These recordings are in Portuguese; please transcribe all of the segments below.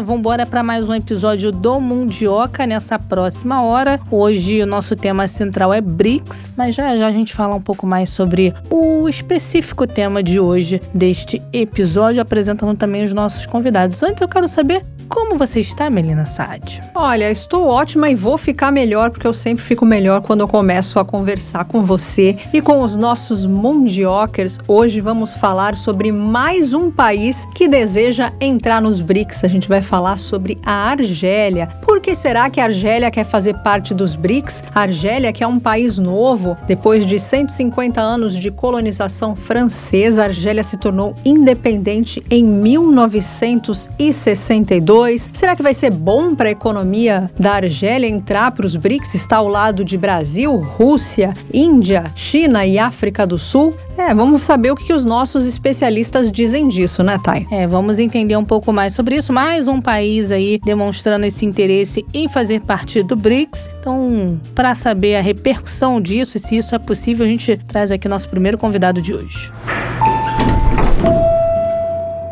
Melina, vamos embora para mais um episódio do Mundioca nessa próxima hora. Hoje o nosso tema central é BRICS, mas já já a gente fala um pouco mais sobre o específico tema de hoje deste episódio, apresentando também os nossos convidados. Antes eu quero saber como você está, Melina Saad? Olha, estou ótima e vou ficar melhor porque eu sempre fico melhor quando eu começo a conversar com você e com os nossos mundiokers. Hoje vamos falar sobre mais um país que deseja entrar nos BRICS. A gente vai falar sobre a Argélia. Por que será que a Argélia quer fazer parte dos BRICS? A Argélia, que é um país novo, depois de 150 anos de colonização francesa, a Argélia se tornou independente em 1962 Será que vai ser bom para a economia da Argélia entrar para os BRICS? Está ao lado de Brasil, Rússia, Índia, China e África do Sul? É, vamos saber o que os nossos especialistas dizem disso, né, Thay? É, vamos entender um pouco mais sobre isso. Mais um país aí demonstrando esse interesse em fazer parte do BRICS. Então, para saber a repercussão disso e se isso é possível, a gente traz aqui nosso primeiro convidado de hoje.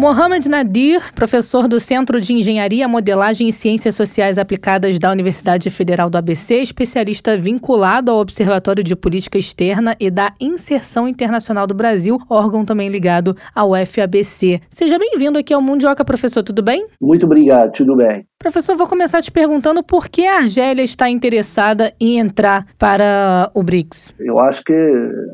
Mohamed Nadir, professor do Centro de Engenharia, Modelagem e Ciências Sociais Aplicadas da Universidade Federal do ABC, especialista vinculado ao Observatório de Política Externa e da Inserção Internacional do Brasil, órgão também ligado ao FABC. Seja bem-vindo aqui ao Mundioca, professor, tudo bem? Muito obrigado, tudo bem. Professor, vou começar te perguntando por que a Argélia está interessada em entrar para o BRICS. Eu acho que,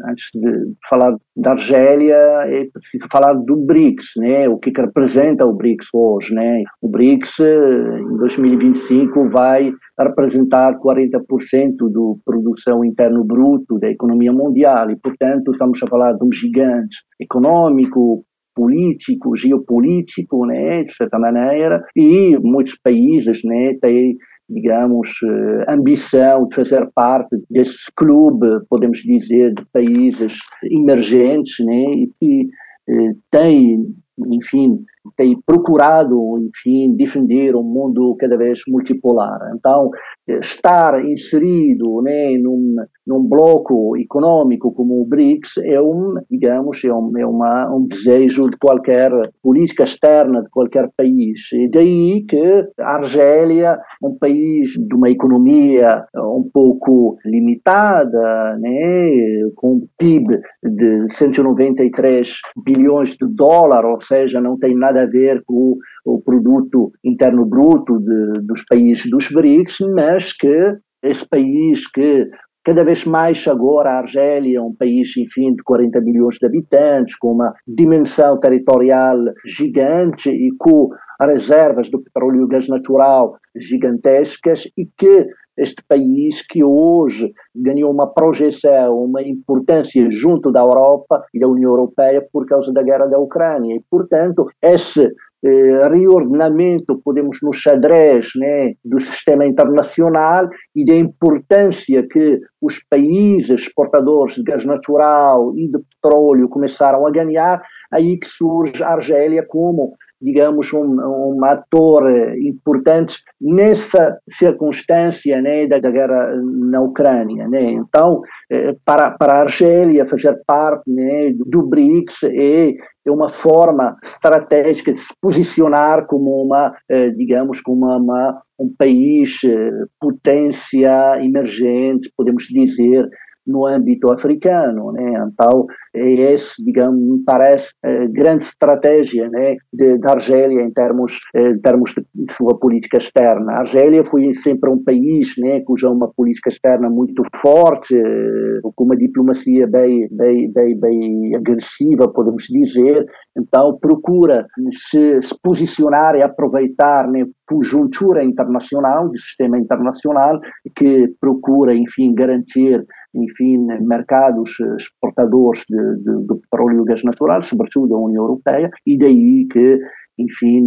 antes de falar da Argélia, é preciso falar do BRICS, né? o que, que representa o BRICS hoje. Né? O BRICS, em 2025, vai representar 40% da produção interno bruto da economia mundial e, portanto, estamos a falar de um gigante econômico, político, geopolítico, né, de certa maneira, e muitos países né, têm digamos, eh, ambição de fazer parte desse clube, podemos dizer, de países emergentes, né, e que eh, têm, enfim, tem procurado, enfim, defender um mundo cada vez multipolar. Então, estar inserido né, num, num bloco econômico como o BRICS é um, digamos, é, um, é uma, um desejo de qualquer política externa de qualquer país. E daí que a Argélia, um país de uma economia um pouco limitada, né, com um PIB de 193 bilhões de dólares, ou seja, não tem nada a ver com o, produto interno bruto de, dos países dos BRICS, mas que esse país que cada vez mais agora a Argélia é um país, enfim, de 40 milhões de habitantes, com uma dimensão territorial gigante e com reservas de petróleo e gás natural gigantescas e que este país que hoje ganhou uma projeção, uma importância junto da Europa e da União Europeia por causa da guerra da Ucrânia. E, portanto, esse eh, reordenamento, podemos, no xadrez né, do sistema internacional e da importância que os países exportadores de gás natural e de petróleo começaram a ganhar, aí que surge a Argélia como digamos, um, um ator importante nessa circunstância né, da, da guerra na Ucrânia. Né? Então, eh, para, para a Argélia fazer parte né, do BRICS é, é uma forma estratégica de se posicionar como uma, eh, digamos, como uma, um país eh, potência emergente, podemos dizer, no âmbito africano. Né? Então, é esse, digamos, me parece, a grande estratégia né, de, da Argélia em termos, eh, em termos de, de, sua política externa. A Argélia foi sempre um país né, cuja uma política externa muito forte, eh, com uma diplomacia bem, bem, bem, bem agressiva, podemos dizer, então procura se, se posicionar e aproveitar né, conjuntura internacional, do sistema internacional, que procura, enfim, garantir enfim, mercados exportadores de, de, de petróleo e gás natural, sobretudo da União Europeia, e daí que, enfim,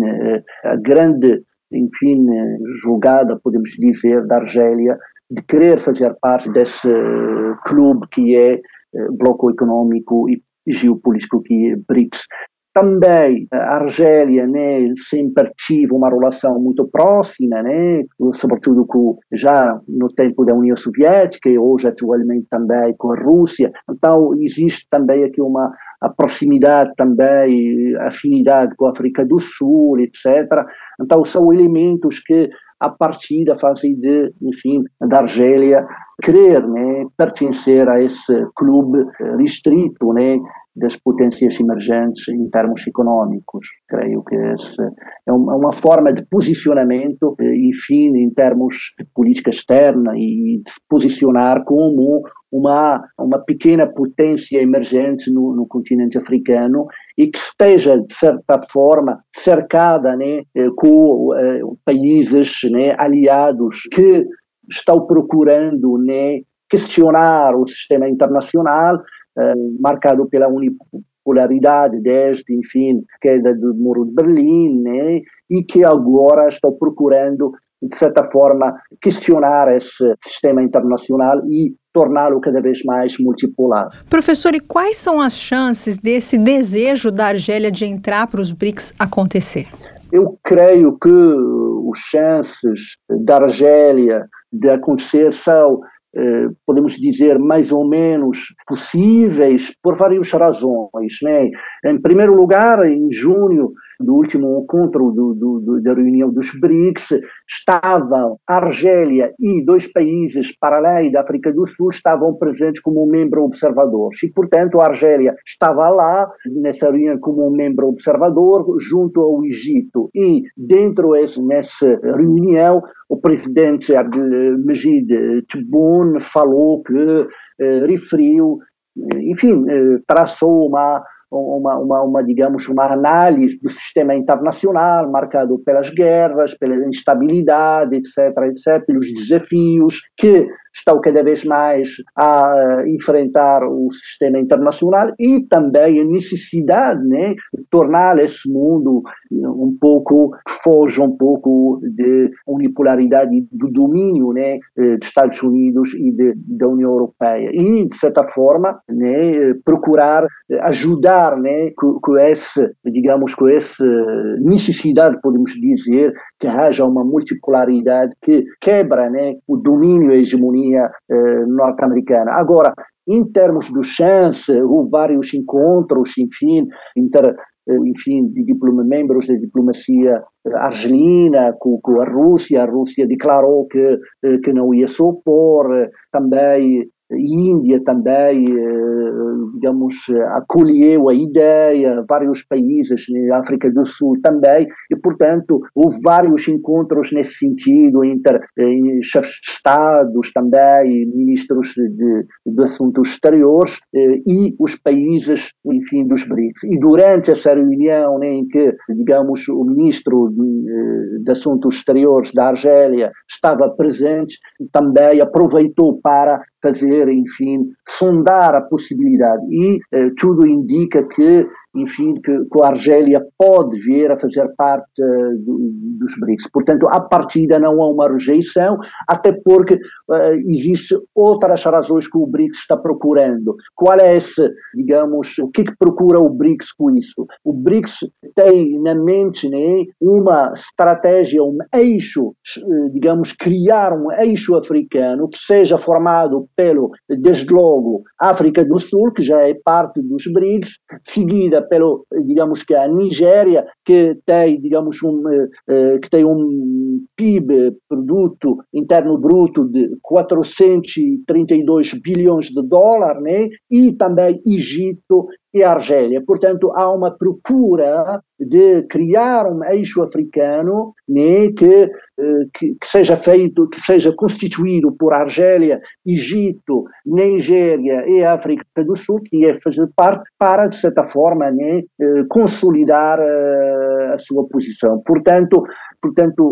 a grande, enfim, jogada, podemos dizer, da Argélia de querer fazer parte desse clube que é bloco econômico e geopolítico que é BRICS. Também a Argélia né, sempre tive uma relação muito próxima, né, sobretudo com, já no tempo da União Soviética e hoje atualmente também com a Rússia. Então existe também aqui uma proximidade também, afinidade com a África do Sul, etc. Então são elementos que a partida fazem de, enfim, da Argélia querer né, pertencer a esse clube restrito né, das potências emergentes em termos econômicos. Creio que essa é uma forma de posicionamento, enfim, em termos de política externa e de posicionar como uma, uma pequena potência emergente no, no continente africano e que esteja, de certa forma, cercada né, com eh, países né, aliados que estão procurando né, questionar o sistema internacional eh, marcado pela unipolaridade desde, enfim, queda do muro de Berlim, né, e que agora estão procurando, de certa forma, questionar esse sistema internacional e torná-lo cada vez mais multipolar. Professor, e quais são as chances desse desejo da Argélia de entrar para os BRICS acontecer? Eu creio que as chances da Argélia de acontecer são podemos dizer, mais ou menos possíveis por várias razões. Né? Em primeiro lugar, em junho do último encontro do, do, do, da reunião dos BRICS, estavam a Argélia e dois países para além da África do Sul estavam presentes como membro observador. E, portanto, a Argélia estava lá nessa reunião como membro observador junto ao Egito. E dentro dessa reunião, o presidente Abdelmejid Tebboune falou que, eh, referiu, eh, enfim, eh, traçou uma uma, uma, uma, digamos, uma análise do sistema internacional marcado pelas guerras, pela instabilidade, etc., etc., pelos desafios que estão cada vez mais a enfrentar o sistema internacional e também a necessidade né, de tornar esse mundo um pouco, foge um pouco de unipolaridade do domínio né, dos Estados Unidos e de, da União Europeia. E, de certa forma, né, procurar ajudar né, com, com digamos, com essa necessidade, podemos dizer, que haja uma multipolaridade que quebra né, o domínio e hegemonia eh, norte-americana. Agora, em termos de chance, houve vários encontros, enfim, inter, eh, enfim, de diploma, membros da diplomacia eh, argelina com, com, a Rússia. A Rússia declarou que, eh, que não ia se opor. Também Índia também, eh, digamos, acolheu a ideia, vários países, África do Sul também, e, portanto, houve vários encontros nesse sentido, entre eh, chefes de Estados também, ministros de, de assuntos exteriores eh, e os países, enfim, dos BRICS. E durante essa reunião em que, digamos, o ministro de, de assuntos exteriores da Argélia estava presente, também aproveitou para fazer, enfim, sondar a possibilidade. E eh, tudo indica que enfim, que, que a Argélia pode vir a fazer parte uh, do, dos BRICS. Portanto, à partida não há uma rejeição, até porque uh, existe outras razões que o BRICS está procurando. Qual é esse, digamos, o que, que procura o BRICS com isso? O BRICS tem na mente né, uma estratégia, um eixo, eh, digamos, criar um eixo africano que seja formado pelo, desde logo, África do Sul, que já é parte dos BRICS, seguida pelo, digamos que a Nigéria, que tem, digamos, um, uh, que tem um PIB, produto interno bruto, de 432 bilhões de dólares, né? e também Egito e Argélia. Portanto, há uma procura de criar um eixo africano né, que, eh, que, que, seja feito, que seja constituído por Argélia, Egito, Nigéria e África do Sul, que é fazer parte para, de certa forma, né, eh, consolidar eh, a sua posição. Portanto, portanto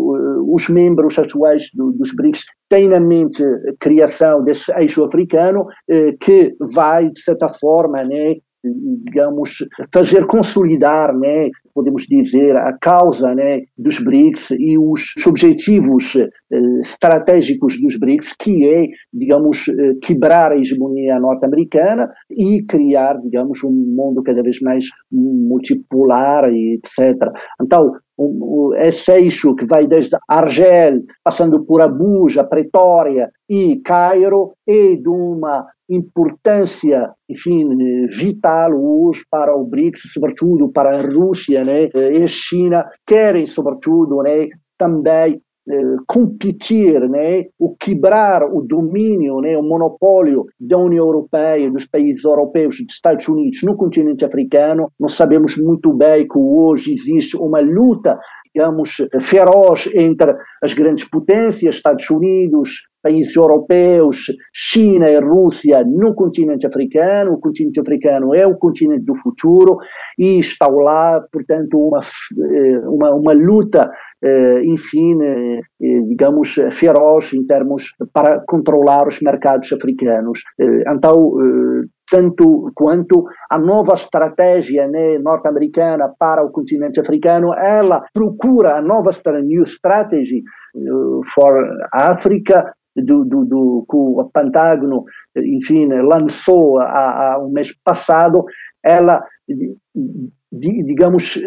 os membros atuais do, dos BRICS têm na mente a criação desse eixo africano que vai, de certa forma, né, digamos, fazer consolidar, né, podemos dizer, a causa né, dos BRICS e os objetivos estratégicos dos BRICS, que é, digamos, quebrar a hegemonia norte-americana e criar, digamos, um mundo cada vez mais multipolar e etc. Então, esse eixo que vai desde Argel, passando por Abuja, Pretória e Cairo, é de uma importância, enfim, vital hoje para o BRICS, sobretudo para a Rússia né, e a China, querem, sobretudo, né, também eh, competir, né, o quebrar o domínio, né, o monopólio da União Europeia, dos países europeus, dos Estados Unidos no continente africano. Nós sabemos muito bem que hoje existe uma luta digamos, feroz entre as grandes potências, Estados Unidos, países europeus, China e Rússia no continente africano. O continente africano é o continente do futuro e está lá, portanto, uma, eh, uma, uma luta, eh, enfim, eh, digamos, feroz em termos para controlar os mercados africanos. Então, tanto quanto a nova estratégia né, norte-americana para o continente africano, ela procura a nova new strategy for Africa do, do, do, que o Pentágono, enfim, lançou há, há um mês passado, ela, digamos,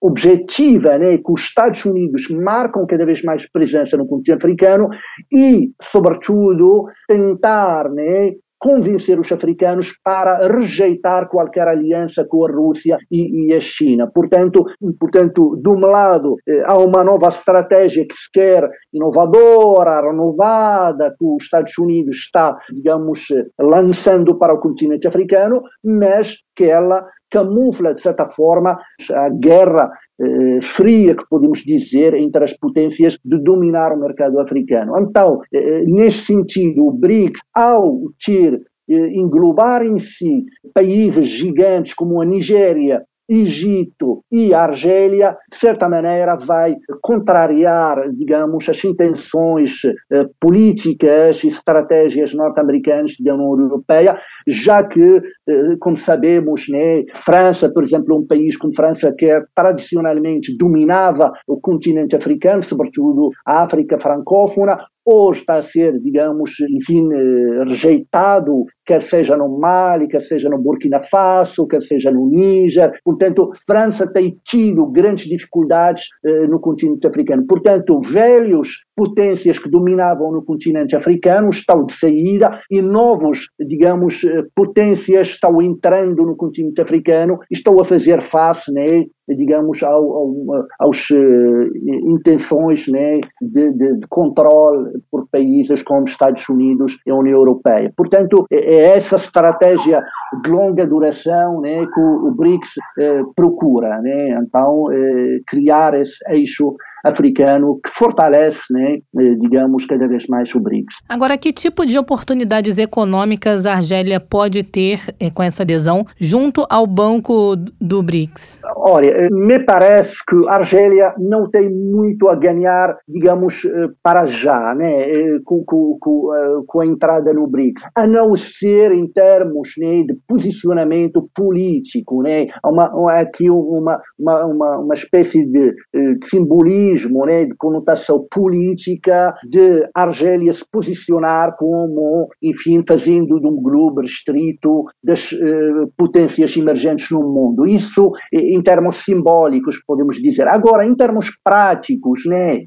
objetiva, né, que os Estados Unidos marcam cada vez mais presença no continente africano e, sobretudo, tentar né, convencer os africanos para rejeitar qualquer aliança com a Rússia e, e a China. Portanto, portanto, de um lado, eh, há uma nova estratégia que se quer inovadora, renovada, que os Estados Unidos está, digamos, eh, lançando para o continente africano, mas que ela camufla, de certa forma, a guerra eh, fria, que podemos dizer, entre as potências de dominar o mercado africano. Então, eh, nesse sentido, o BRICS, ao ter eh, englobar em si países gigantes como a Nigéria, Egito e Argélia, de certa maneira, vai contrariar, digamos, as intenções eh, políticas e estratégias norte-americanas da União Europeia, já que, eh, como sabemos, né, França, por exemplo, um país como França que tradicionalmente dominava o continente africano, sobretudo a África francófona, ou está a ser, digamos, enfim, eh, rejeitado, quer seja no Mali, quer seja no Burkina Faso, quer seja no Níger. Portanto, França tem tido grandes dificuldades eh, no continente africano. Portanto, velhos potências que dominavam no continente africano estão de saída e novos, digamos, eh, potências estão entrando no continente africano e estão a fazer face, né, digamos, ao, ao, aos uh, intenções né, de, de, de, controle por países como Estados Unidos e União Europeia. Portanto, é, é essa estratégia de longa duração né, que o, o BRICS eh, procura. Né? Então, eh, criar esse eixo africano que fortalece, né, eh, digamos, cada vez mais o BRICS. Agora, que tipo de oportunidades econômicas a Argélia pode ter eh, com essa adesão junto ao banco do BRICS? Olha, eh, me parece que a Argélia não tem muito a ganhar, digamos, para já, né, com, com, com, com a entrada no BRICS, a não ser em termos né, de posicionamento político, né, uma, aqui uma, uma, uma, uma espécie de, de simbolismo simbolismo né, de conotação política de Argélia se posicionar como, enfim, fazendo de um grupo restrito das eh, potências emergentes no mundo. Isso em termos simbólicos, podemos dizer. Agora, em termos práticos, né,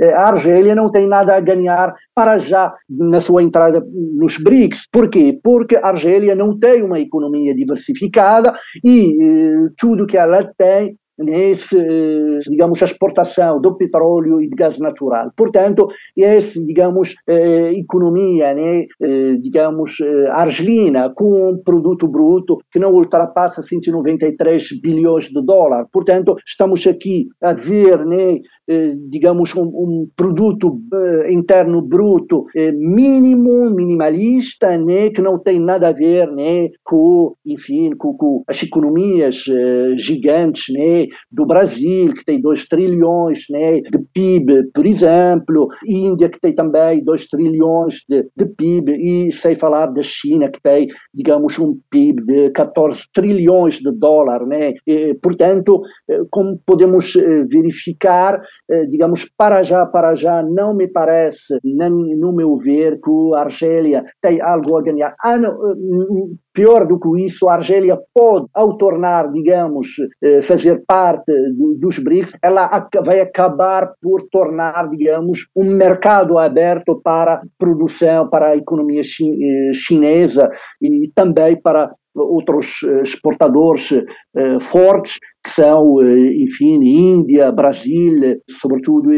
eh, a Argélia não tem nada a ganhar para já na sua entrada nos BRICS. Porquê? Porque a Argélia não tem uma economia diversificada e eh, tudo que ela tem nesse, digamos, exportação do petróleo e de gás natural. Portanto, essa, digamos, eh, economia, né, eh, digamos, eh, argelina, com um produto bruto que não ultrapassa 193 bilhões de dólares. Portanto, estamos aqui a ver, né, digamos, um, um produto eh, interno bruto eh, mínimo, minimalista, né, que não tem nada a ver né, com, enfim, com, com as economias gigantes né, do Brasil, que tem 2 trilhões né, de PIB, por exemplo, Índia, que tem também 2 trilhões de, de PIB, e sem falar da China, que tem, digamos, um PIB de 14 trilhões de dólares. Né? E, portanto, como podemos verificar, digamos, para já, para já, não me parece, no meu ver, que a Argélia tem algo a ganhar. Ah, não, pior do que isso, a Argélia pode, ao tornar, digamos, fazer parte dos BRICS, ela vai acabar por tornar, digamos, um mercado aberto para produção, para a economia chinesa e também para outros eh, exportadores eh, fortes, que são, eh, enfim, Índia, Brasil, sobretudo,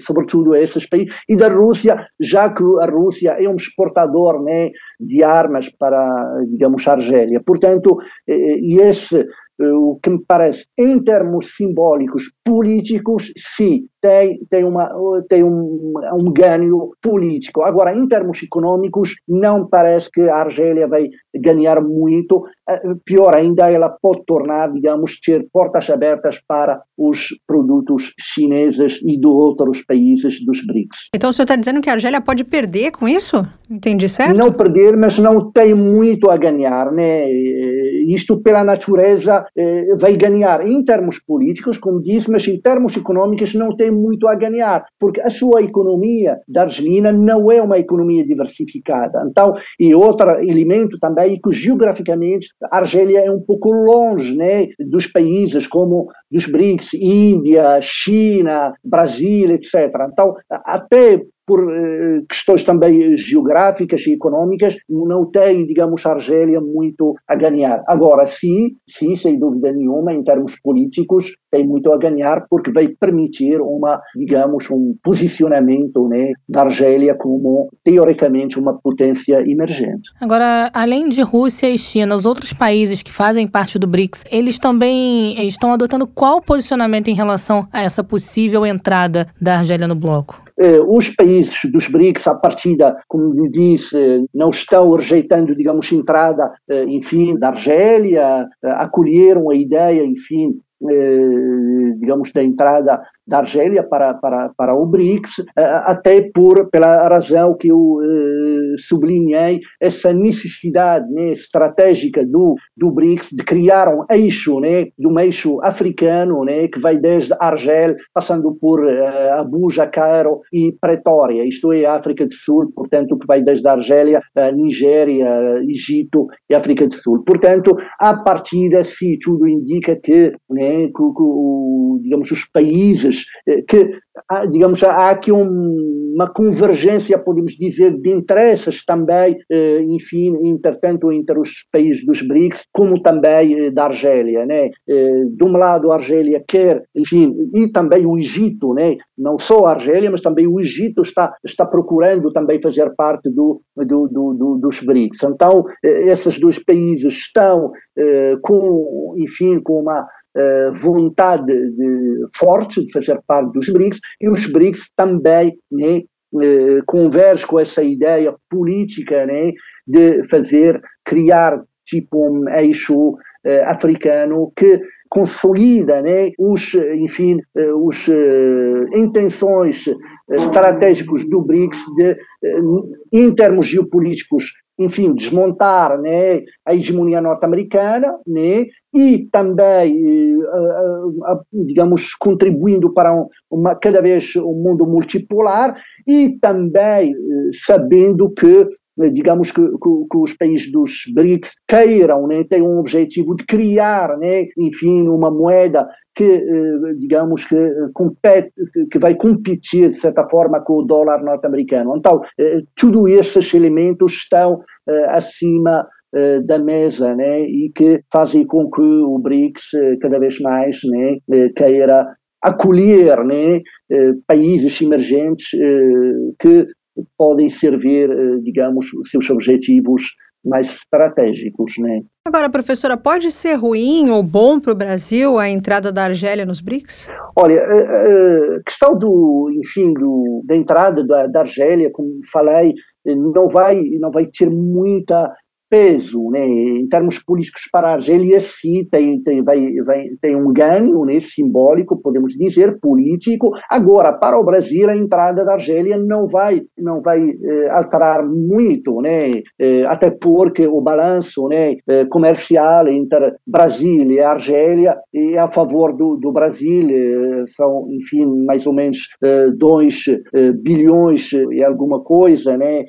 sobretudo esses países, e da Rússia, já que a Rússia é um exportador né, de armas para, digamos, a Argélia. Portanto, e esse o que me parece, em termos simbólicos, políticos, sim, tem, tem, uma, tem um, um ganho político. Agora, em termos econômicos, não parece que a Argélia vai ganhar muito. Eh, pior ainda, ela pode tornar, digamos, ter portas abertas para os produtos chineses e de outros países dos BRICS. Então, o senhor está dizendo que a Argélia pode perder com isso? Entendi certo? Não perder, mas não tem muito a ganhar. Né? Isto, pela natureza, eh, vai ganhar em termos políticos, como disse, mas em termos econômicos não tem muito a ganhar, porque a sua economia da Argelina não é uma economia diversificada. Então, e outro elemento também é que geograficamente a Argélia é um pouco longe né, dos países como dos BRICS, Índia, China, Brasil, etc. Então, até por eh, questões também geográficas e económicas, não tem, digamos, a Argélia muito a ganhar. Agora, sim, sim, sem dúvida nenhuma, em termos políticos, tem muito a ganhar porque vai permitir uma, digamos, um posicionamento né, da Argélia como, teoricamente, uma potência emergente. Agora, além de Rússia e China, os outros países que fazem parte do BRICS, eles também estão adotando qual posicionamento em relação a essa possível entrada da Argélia no bloco? Eh, os países dos BRICS, à partida, como lhe disse, não estão rejeitando, digamos, entrada, eh, enfim, da Argélia, eh, acolheram a ideia, enfim, digamos, da entrada da Argélia para, para, para o BRICS, eh, até por, pela razão que eu eh, sublinhei, essa necessidade né, estratégica do, do BRICS de criar um eixo, né, de um eixo africano, né, que vai desde Argel, passando por eh, Abuja, Cairo e Pretória, isto é, África do Sul, portanto, que vai desde Argélia, Nigéria, Egito e África do Sul. Portanto, a partir desse tudo indica que, né, que, que digamos, os países eh, que, digamos, há aqui um, uma convergência, podemos dizer, de interesses também, eh, enfim, intertanto, entre os países dos BRICS, como também eh, da Argélia, né? De um lado, a Argélia quer, enfim, e também o Egito, né? Não só a Argélia, mas também o Egito está, está procurando também fazer parte do, do, do, do dos BRICS. Então, esses dois países estão com, enfim, com uma uh, vontade de, forte de fazer parte dos BRICS e os BRICS também né, uh, convergem com essa ideia política né, de fazer, criar tipo um eixo uh, africano que consolida né, os, enfim, os intenções estratégicos do BRICS de, em termos geopolíticos enfim, desmontar né, a hegemonia norte-americana né, e também, uh, digamos, contribuindo para um, uma, cada vez um mundo multipolar e também uh, sabendo que digamos que, que, que, os países dos BRICS queiram, né, um objetivo de criar, né, enfim, uma moeda que, eh, digamos, que, eh, compete, que vai competir, de certa forma, com o dólar norte-americano. Então, eh, todos esses elementos estão acima da mesa, né, e que fazem com que o BRICS cada vez mais, né, queira acolher, né, países emergentes que podem servir, digamos, os seus objetivos mais estratégicos, né? Agora, professora, pode ser ruim ou bom para o Brasil a entrada da Argélia nos BRICS? Olha, a questão do, enfim, do, da entrada da, da Argélia, como falei, não vai, não vai ter muita peso né, em termos políticos para a Argélia, sim, tem, tem, vai, vai, tem um ganho né, simbólico, podemos dizer, político. Agora, para o Brasil, a entrada da Argélia não vai, não vai eh, alterar muito, né, eh, até porque o balanço né, eh, comercial entre Brasil e Argélia é a favor do, do Brasil, eh, são, enfim, mais ou menos 2 eh, bilhões e alguma coisa, né,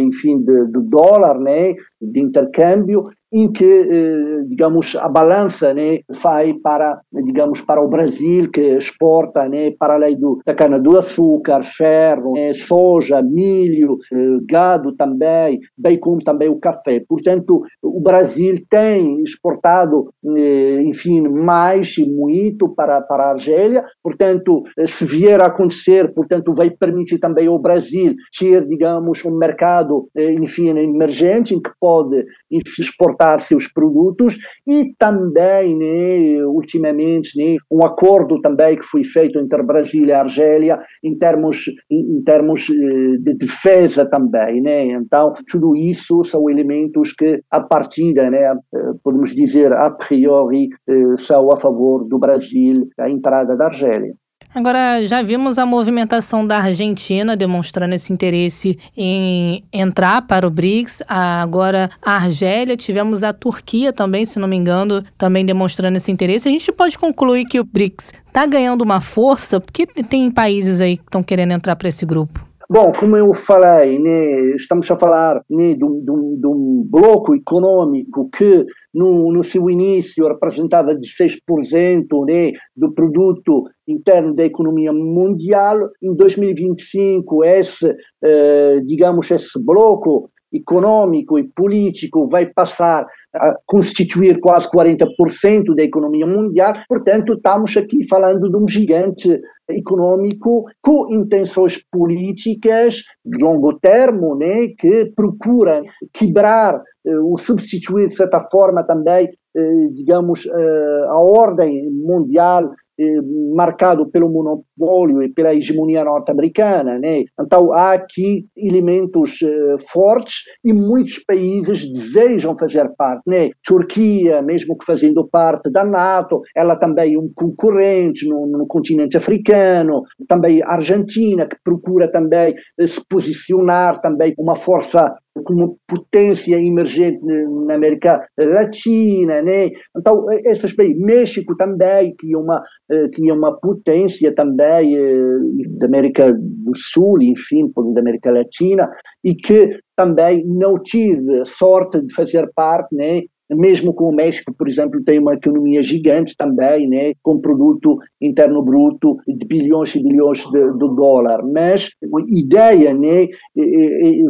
enfim, de, de dólar, né, de intercâmbio em que, eh, digamos, a balança né, vai para, digamos, para o Brasil, que exporta né, para além do, da cana-do-açúcar, ferro, né, soja, milho, eh, gado também, bem como também o café. Portanto, o Brasil tem exportado, eh, enfim, mais e muito para, para a Argélia. Portanto, se vier a acontecer, portanto, vai permitir também ao Brasil ser, digamos, um mercado, enfim, emergente, em que pode enfim, exportar exportar seus produtos e também, né, ultimamente, né, um acordo também que foi feito entre Brasil e Argélia em termos, em termos eh, de defesa também, né? Então, tudo isso são elementos que, a partida, né, eh, podemos dizer, a priori, eh, são a favor do Brasil, a entrada da Argélia. Agora, já vimos a movimentação da Argentina demonstrando esse interesse em entrar para o BRICS. Agora, a Argélia, tivemos a Turquia também, se não me engano, também demonstrando esse interesse. A gente pode concluir que o BRICS está ganhando uma força, porque tem países aí que estão querendo entrar para esse grupo. Bom, como eu falei, né, estamos a falar né, de, um, de, um, de, um, bloco econômico que no, no seu início representava 16% né, do produto interno da economia mundial. Em 2025, esse, eh, digamos, esse bloco econômico e político vai passar a constituir quase 40% da economia mundial. Portanto, estamos aqui falando de um gigante econômico com intenções políticas de longo termo, né, que procura quebrar eh, ou substituir, de certa forma, também, eh, digamos, eh, a ordem mundial eh, marcado pelo monopólio e pela hegemonia norte-americana. Né? Então há aqui elementos eh, fortes e muitos países desejam fazer parte. Né? Turquia, mesmo que fazendo parte da NATO, ela também é um concorrente no, no continente africano, também a Argentina, que procura também eh, se posicionar também uma força como potência emergente na América Latina, né? Então, esses países, México também, que é uma, eh, que é uma potência também eh, da América do Sul, enfim, da América Latina, e que também não tive sorte de fazer parte, né? Mesmo com o México, por exemplo, tem uma economia gigante também, né, com produto interno bruto de bilhões e bilhões de, de dólar, mas a ideia né,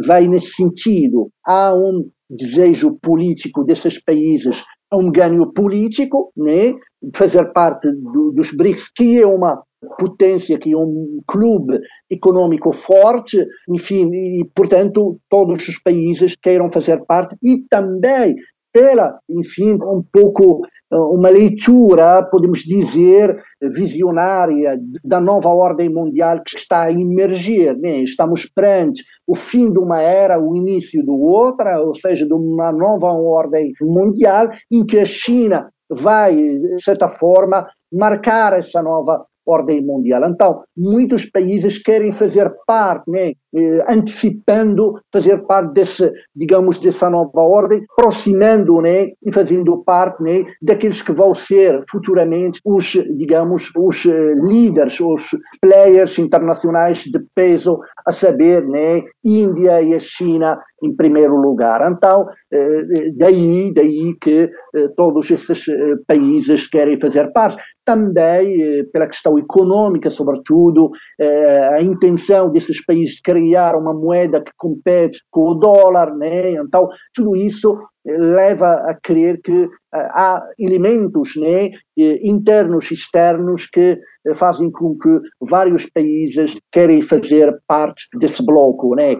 vai nesse sentido. Há um desejo político desses países um ganho político, né, fazer parte do, dos BRICS, que é uma potência, que é um clube econômico forte, enfim, e portanto todos os países queiram fazer parte e também pela, enfim, um pouco eh, uma leitura, podemos dizer, visionária da nova ordem mundial que está a emergir. Né? Estamos perante o fim de uma era, o início de outra, ou seja, de uma nova ordem mundial em que a China vai, de certa forma, marcar essa nova ordem mundial. Então, muitos países querem fazer parte, né, antecipando, fazer parte desse, digamos, dessa nova ordem, aproximando, né, e fazendo parte, né, daqueles que vão ser futuramente os, digamos, os eh, líderes, os players internacionais de peso, a saber, né, Índia e a China em primeiro lugar. Então, eh, daí, daí que todos esses países querem fazer parte também pela questão econômica, sobretudo, a intenção desses países de criar uma moeda que compete com o dólar, né? Então, tudo isso leva a crer que há elementos né, internos e externos que fazem com que vários países querem fazer parte desse bloco. Né?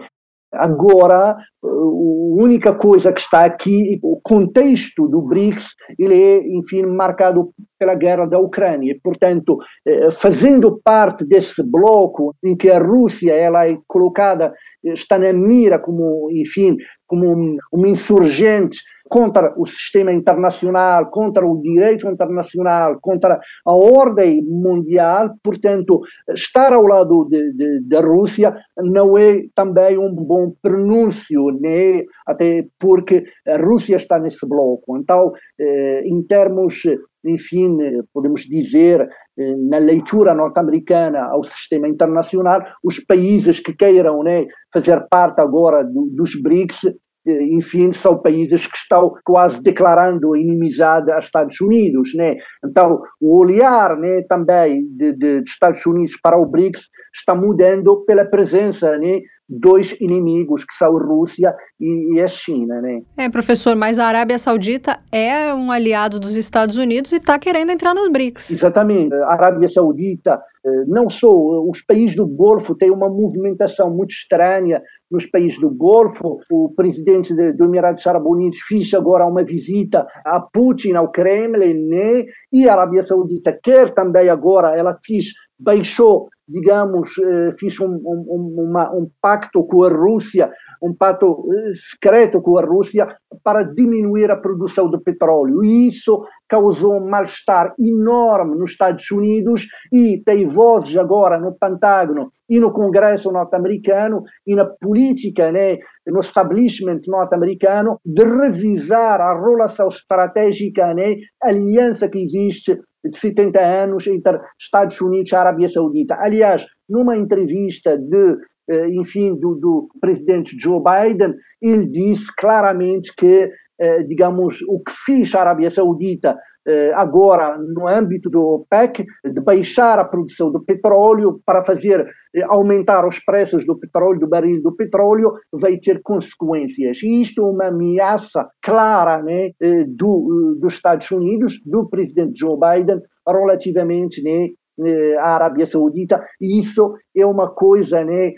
Agora, a única coisa que está aqui, o contexto do BRICS, ele é, enfim, marcado pela guerra da Ucrânia. Portanto, eh, fazendo parte desse bloco em que a Rússia ela é colocada, está na mira como, enfim, como um, um insurgente contra o sistema internacional, contra o direito internacional, contra a ordem mundial. Portanto, estar ao lado da Rússia não é também um bom pronúncio, né? até porque a Rússia está nesse bloco. Então, eh, em termos enfim, podemos dizer, eh, na leitura norte-americana ao sistema internacional, os países que queiram né, fazer parte agora do, dos BRICS enfim, são países que estão quase declarando inimizade aos Estados Unidos, né? Então, o olhar, né, também de, de, de Estados Unidos para o BRICS está mudando pela presença, né, dois inimigos, que são a Rússia e, a China. Né? É, professor, mas a Arábia Saudita é um aliado dos Estados Unidos e está querendo entrar nos BRICS. Exatamente. A Arábia Saudita, eh, não só os países do Golfo têm uma movimentação muito estranha nos países do Golfo. O presidente do Emirados Árabes Unidos fez agora uma visita a Putin, ao Kremlin, né? e a Arábia Saudita quer também agora, ela fez, baixou digamos, eh, fiz um, um, uma, um pacto com a Rússia, um pacto secreto com a Rússia para diminuir a produção de petróleo. E isso causou um mal-estar enorme nos Estados Unidos e tem vozes agora no Pentágono e no Congresso norte-americano e na política, né, no establishment norte-americano, de revisar a relação estratégica, né, a aliança que existe de 70 anos entre Estados Unidos e Arábia Saudita. Aliás, numa entrevista de, enfim, do, do presidente Joe Biden, ele disse claramente que, eh, digamos, o que fez a Arábia Saudita eh, agora no âmbito do OPEC, de baixar a produção do petróleo para fazer aumentar os preços do petróleo, do barril do petróleo, vai ter consequências. E isto é uma ameaça clara né, do, dos Estados Unidos, do presidente Joe Biden, relativamente né, à Arábia Saudita. E isso é uma coisa né, eh,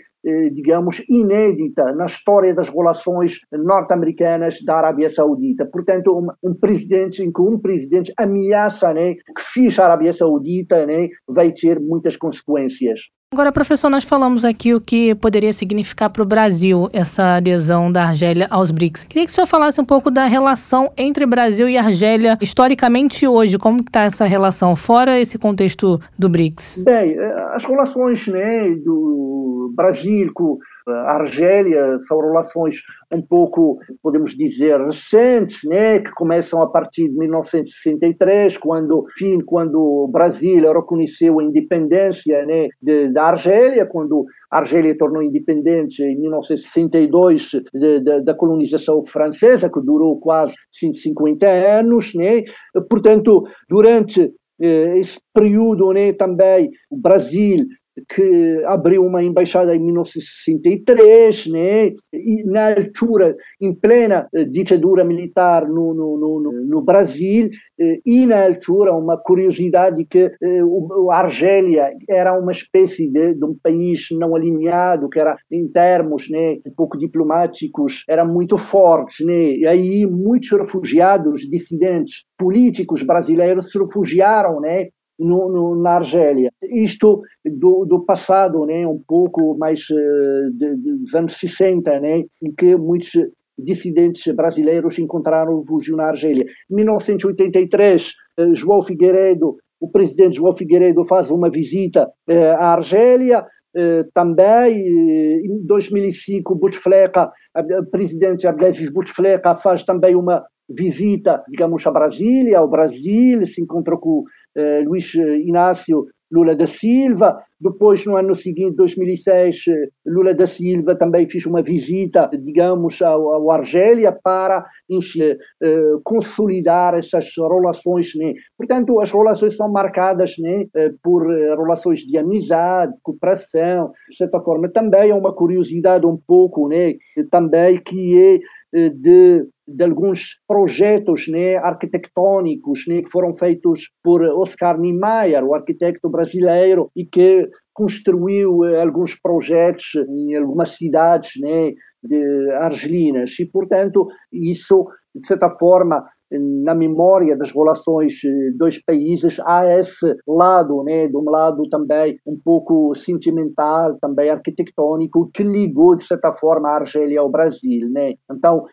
digamos, inédita na história das relações norte-americanas da Arábia Saudita. Portanto, um, um, presidente em que um presidente ameaça né, que fiz a Arábia Saudita né, vai ter muitas consequências. Agora, professor, nós falamos aqui o que poderia significar para o Brasil essa adesão da Argélia aos BRICS. Queria que o senhor falasse um pouco da relação entre Brasil e Argélia historicamente hoje. Como está essa relação, fora esse contexto do BRICS? Bem, eh, as relações né, do Brasil com a Argélia são relações um pouco, podemos dizer, recentes, né, que começam a partir de 1963, quando, enfim, quando o Brasil reconheceu a independência né, de, da Argélia, quando a Argélia tornou independente em 1962 de, de, da colonização francesa, que durou quase 150 anos. Né? Portanto, durante eh, esse período né, também o Brasil que abriu uma embaixada em 1963, né? E na altura, em plena eh, ditadura militar no, no, no, no Brasil, eh, e na altura uma curiosidade que eh, a Argélia era uma espécie de, de, um país não alinhado, que era em termos né, pouco diplomáticos, era muito forte, né? E aí muitos refugiados, dissidentes políticos brasileiros se refugiaram, né? No, no, na Argélia. Isto do, do, passado, né, um pouco mais uh, de, dos anos 60, né, em que muitos dissidentes brasileiros encontraram refúgio na Argélia. Em 1983, uh, João Figueiredo, o presidente João Figueiredo faz uma visita uh, à Argélia, também em 2005 Bouteflika, o presidente Abdelaziz Bouteflika faz também uma visita, digamos, a Brasília, ao Brasil, se encontrou com eh, Luís Inácio Lula da Silva. Depois, no ano seguinte, 2006, eh, Lula da Silva também fez uma visita, digamos, ao, ao Argélia para enfim, eh, consolidar essas relações. Né? Portanto, as relações são marcadas né, por relações de amizade, cooperação, de certa forma. Também é uma curiosidade um pouco, né, também que é de, de alguns projetos né, arquitetônicos né, que foram feitos por Oscar Niemeyer, o arquiteto brasileiro, e que construiu eh, alguns projetos em algumas cidades né, de argelinas e, portanto, isso, de certa forma, na memória das relações dos países há esse lado, né, de um lado também um pouco sentimental, também arquitetônico, que ligou de certa forma a Argélia ao Brasil, né? Então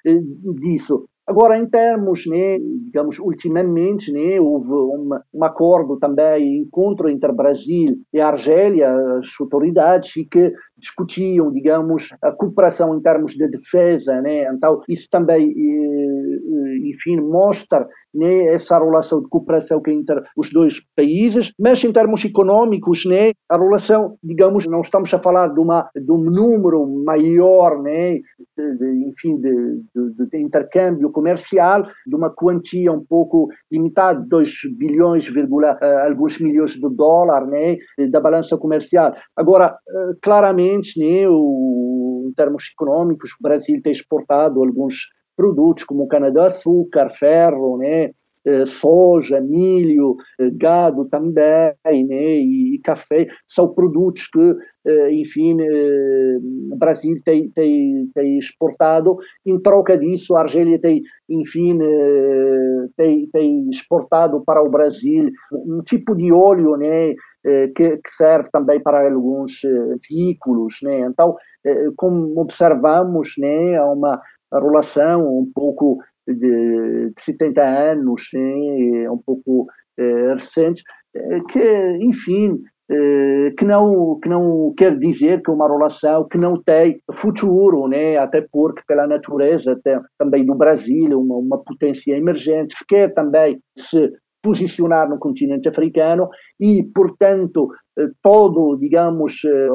disso Agora, em termos, né, digamos, ultimamente, né, houve um, um acordo também, encontro entre Brasil e Argélia, as autoridades, que discutiam, digamos, a cooperação em termos de defesa, né? Então, isso também, eh, eh, enfim, mostra né, essa relação de cooperação que é entre os dois países, mas em termos econômicos, né, a relação, digamos, não estamos a falar de, uma, de um número maior, né, de, de, enfim, de, de, intercâmbio comercial, de uma quantia um pouco limitada, 2 bilhões, vírgula, uh, alguns milhões de dólares, né, da balança comercial. Agora, uh, claramente, né, o, em termos econômicos, o Brasil tem exportado alguns produtos como cana-de-açúcar, ferro, né, eh, soja, milho, eh, gado também, né, e, café, são produtos que, eh, enfim, o Brasil tem, tem, tem exportado. Em troca disso, a Argélia tem, enfim, tem, tem exportado para o Brasil um tipo de óleo, né, que, serve também para alguns veículos, né. Então, como observamos, né, há uma relação um pouco de, de 70 anos, sim, um pouco eh, recentes, eh, que, enfim, eh, que não que não quer dizer que uma relação que não tem futuro, né? Até porque pela natureza tem, também do Brasil uma, uma potência emergente, quer também se posicionar no continente africano e, portanto, eh, todo, digamos, eh,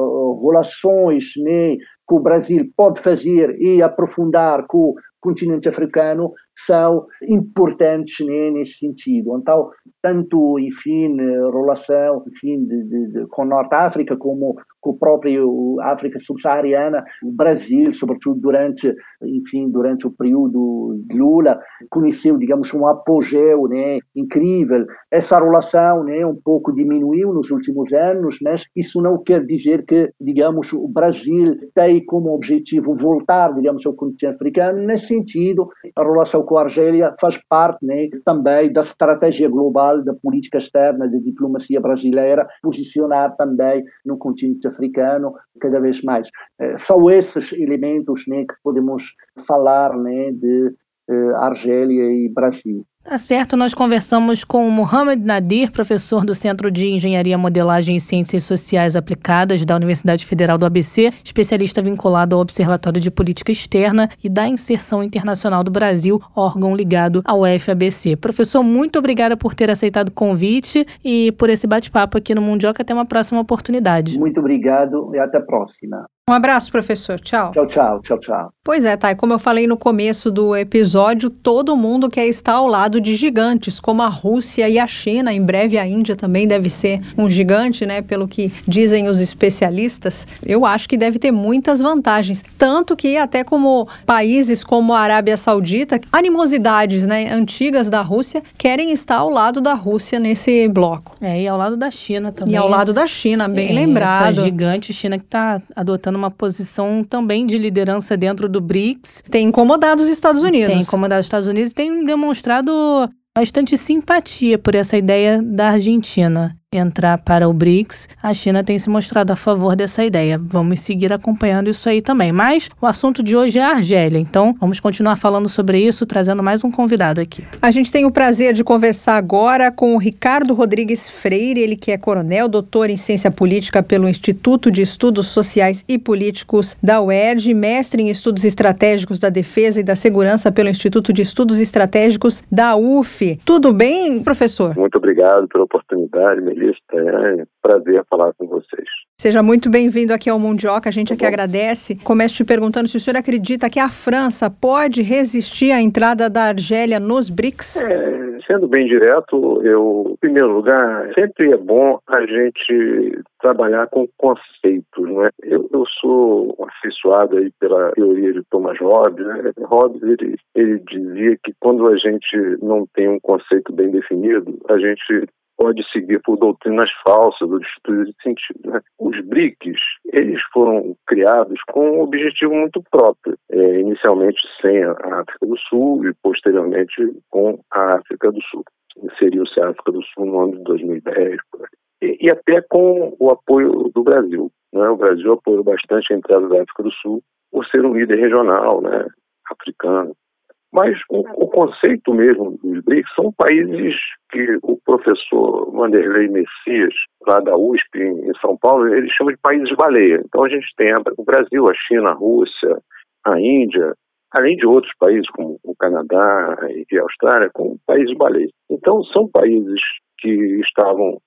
relações né, que o Brasil pode fazer e aprofundar com continente africano são importantes nesse sentido. Então, tanto, enfim, relação enfim, de, de, de, com Norte África como com a própria África subsaariana, o Brasil, sobretudo durante, enfim, durante o período de Lula, conheceu, digamos, um apogeu né, incrível. Essa relação né, um pouco diminuiu nos últimos anos, mas isso não quer dizer que, digamos, o Brasil tem como objetivo voltar, digamos, ao continente africano. Nesse sentido, a relação com a Argélia faz parte né, também da estratégia global da política externa da diplomacia brasileira, posicionar também no continente africano cada vez mais. Eh, são esses elementos né, que podemos falar né, de eh, Argélia e Brasil. Tá certo, nós conversamos com o Mohamed Nadir, professor do Centro de Engenharia, Modelagem e Ciências Sociais Aplicadas da Universidade Federal do ABC, especialista vinculado ao Observatório de Política Externa e da Inserção Internacional do Brasil, órgão ligado ao FABC. Professor, muito obrigada por ter aceitado o convite e por esse bate-papo aqui no Mundioca. Até uma próxima oportunidade. Muito obrigado e até a próxima. Um abraço, professor. Tchau. Tchau, tchau, tchau, tchau. Pois é, Thay, como eu falei no começo do episódio, todo mundo quer estar ao lado de gigantes, como a Rússia e a China. Em breve a Índia também deve ser um gigante, né? Pelo que dizem os especialistas. Eu acho que deve ter muitas vantagens. Tanto que até como países como a Arábia Saudita, animosidades né, antigas da Rússia querem estar ao lado da Rússia nesse bloco. É, e ao lado da China também. E ao lado da China, bem é, lembrado. Essa gigante China que está adotando uma posição também de liderança dentro do BRICS. Tem incomodado os Estados Unidos. Tem incomodado os Estados Unidos e tem demonstrado bastante simpatia por essa ideia da Argentina entrar para o BRICS, a China tem se mostrado a favor dessa ideia. Vamos seguir acompanhando isso aí também. Mas o assunto de hoje é a Argélia, então vamos continuar falando sobre isso, trazendo mais um convidado aqui. A gente tem o prazer de conversar agora com o Ricardo Rodrigues Freire, ele que é coronel, doutor em ciência política pelo Instituto de Estudos Sociais e Políticos da UERJ, mestre em estudos estratégicos da defesa e da segurança pelo Instituto de Estudos Estratégicos da UF. Tudo bem, professor? Muito obrigado pela oportunidade, jornalista. É um prazer falar com vocês. Seja muito bem-vindo aqui ao Mundioca, a gente aqui agradece. Começo te perguntando se o senhor acredita que a França pode resistir à entrada da Argélia nos BRICS? É, sendo bem direto, eu, em primeiro lugar, sempre é bom a gente trabalhar com conceitos, não é? Eu, eu sou afeiçoado aí pela teoria de Thomas Hobbes, né? Hobbes, ele, ele dizia que quando a gente não tem um conceito bem definido, a gente pode seguir por doutrinas falsas ou de sentido. Né? Os BRICS, eles foram criados com um objetivo muito próprio, é, inicialmente sem a África do Sul e posteriormente com a África do Sul. Inseriu-se a África do Sul no ano de 2010, e, e até com o apoio do Brasil. Né? O Brasil apoiou bastante a entrada da África do Sul por ser um líder regional, né, africano. Mas o, o, conceito mesmo dos BRICS são países que o professor Vanderlei Messias, lá da USP em São Paulo, ele chama de países baleia. Então a gente tem o Brasil, a China, a Rússia, a Índia, além de outros países como o Canadá e a Austrália, como países baleia. Então são países que estavam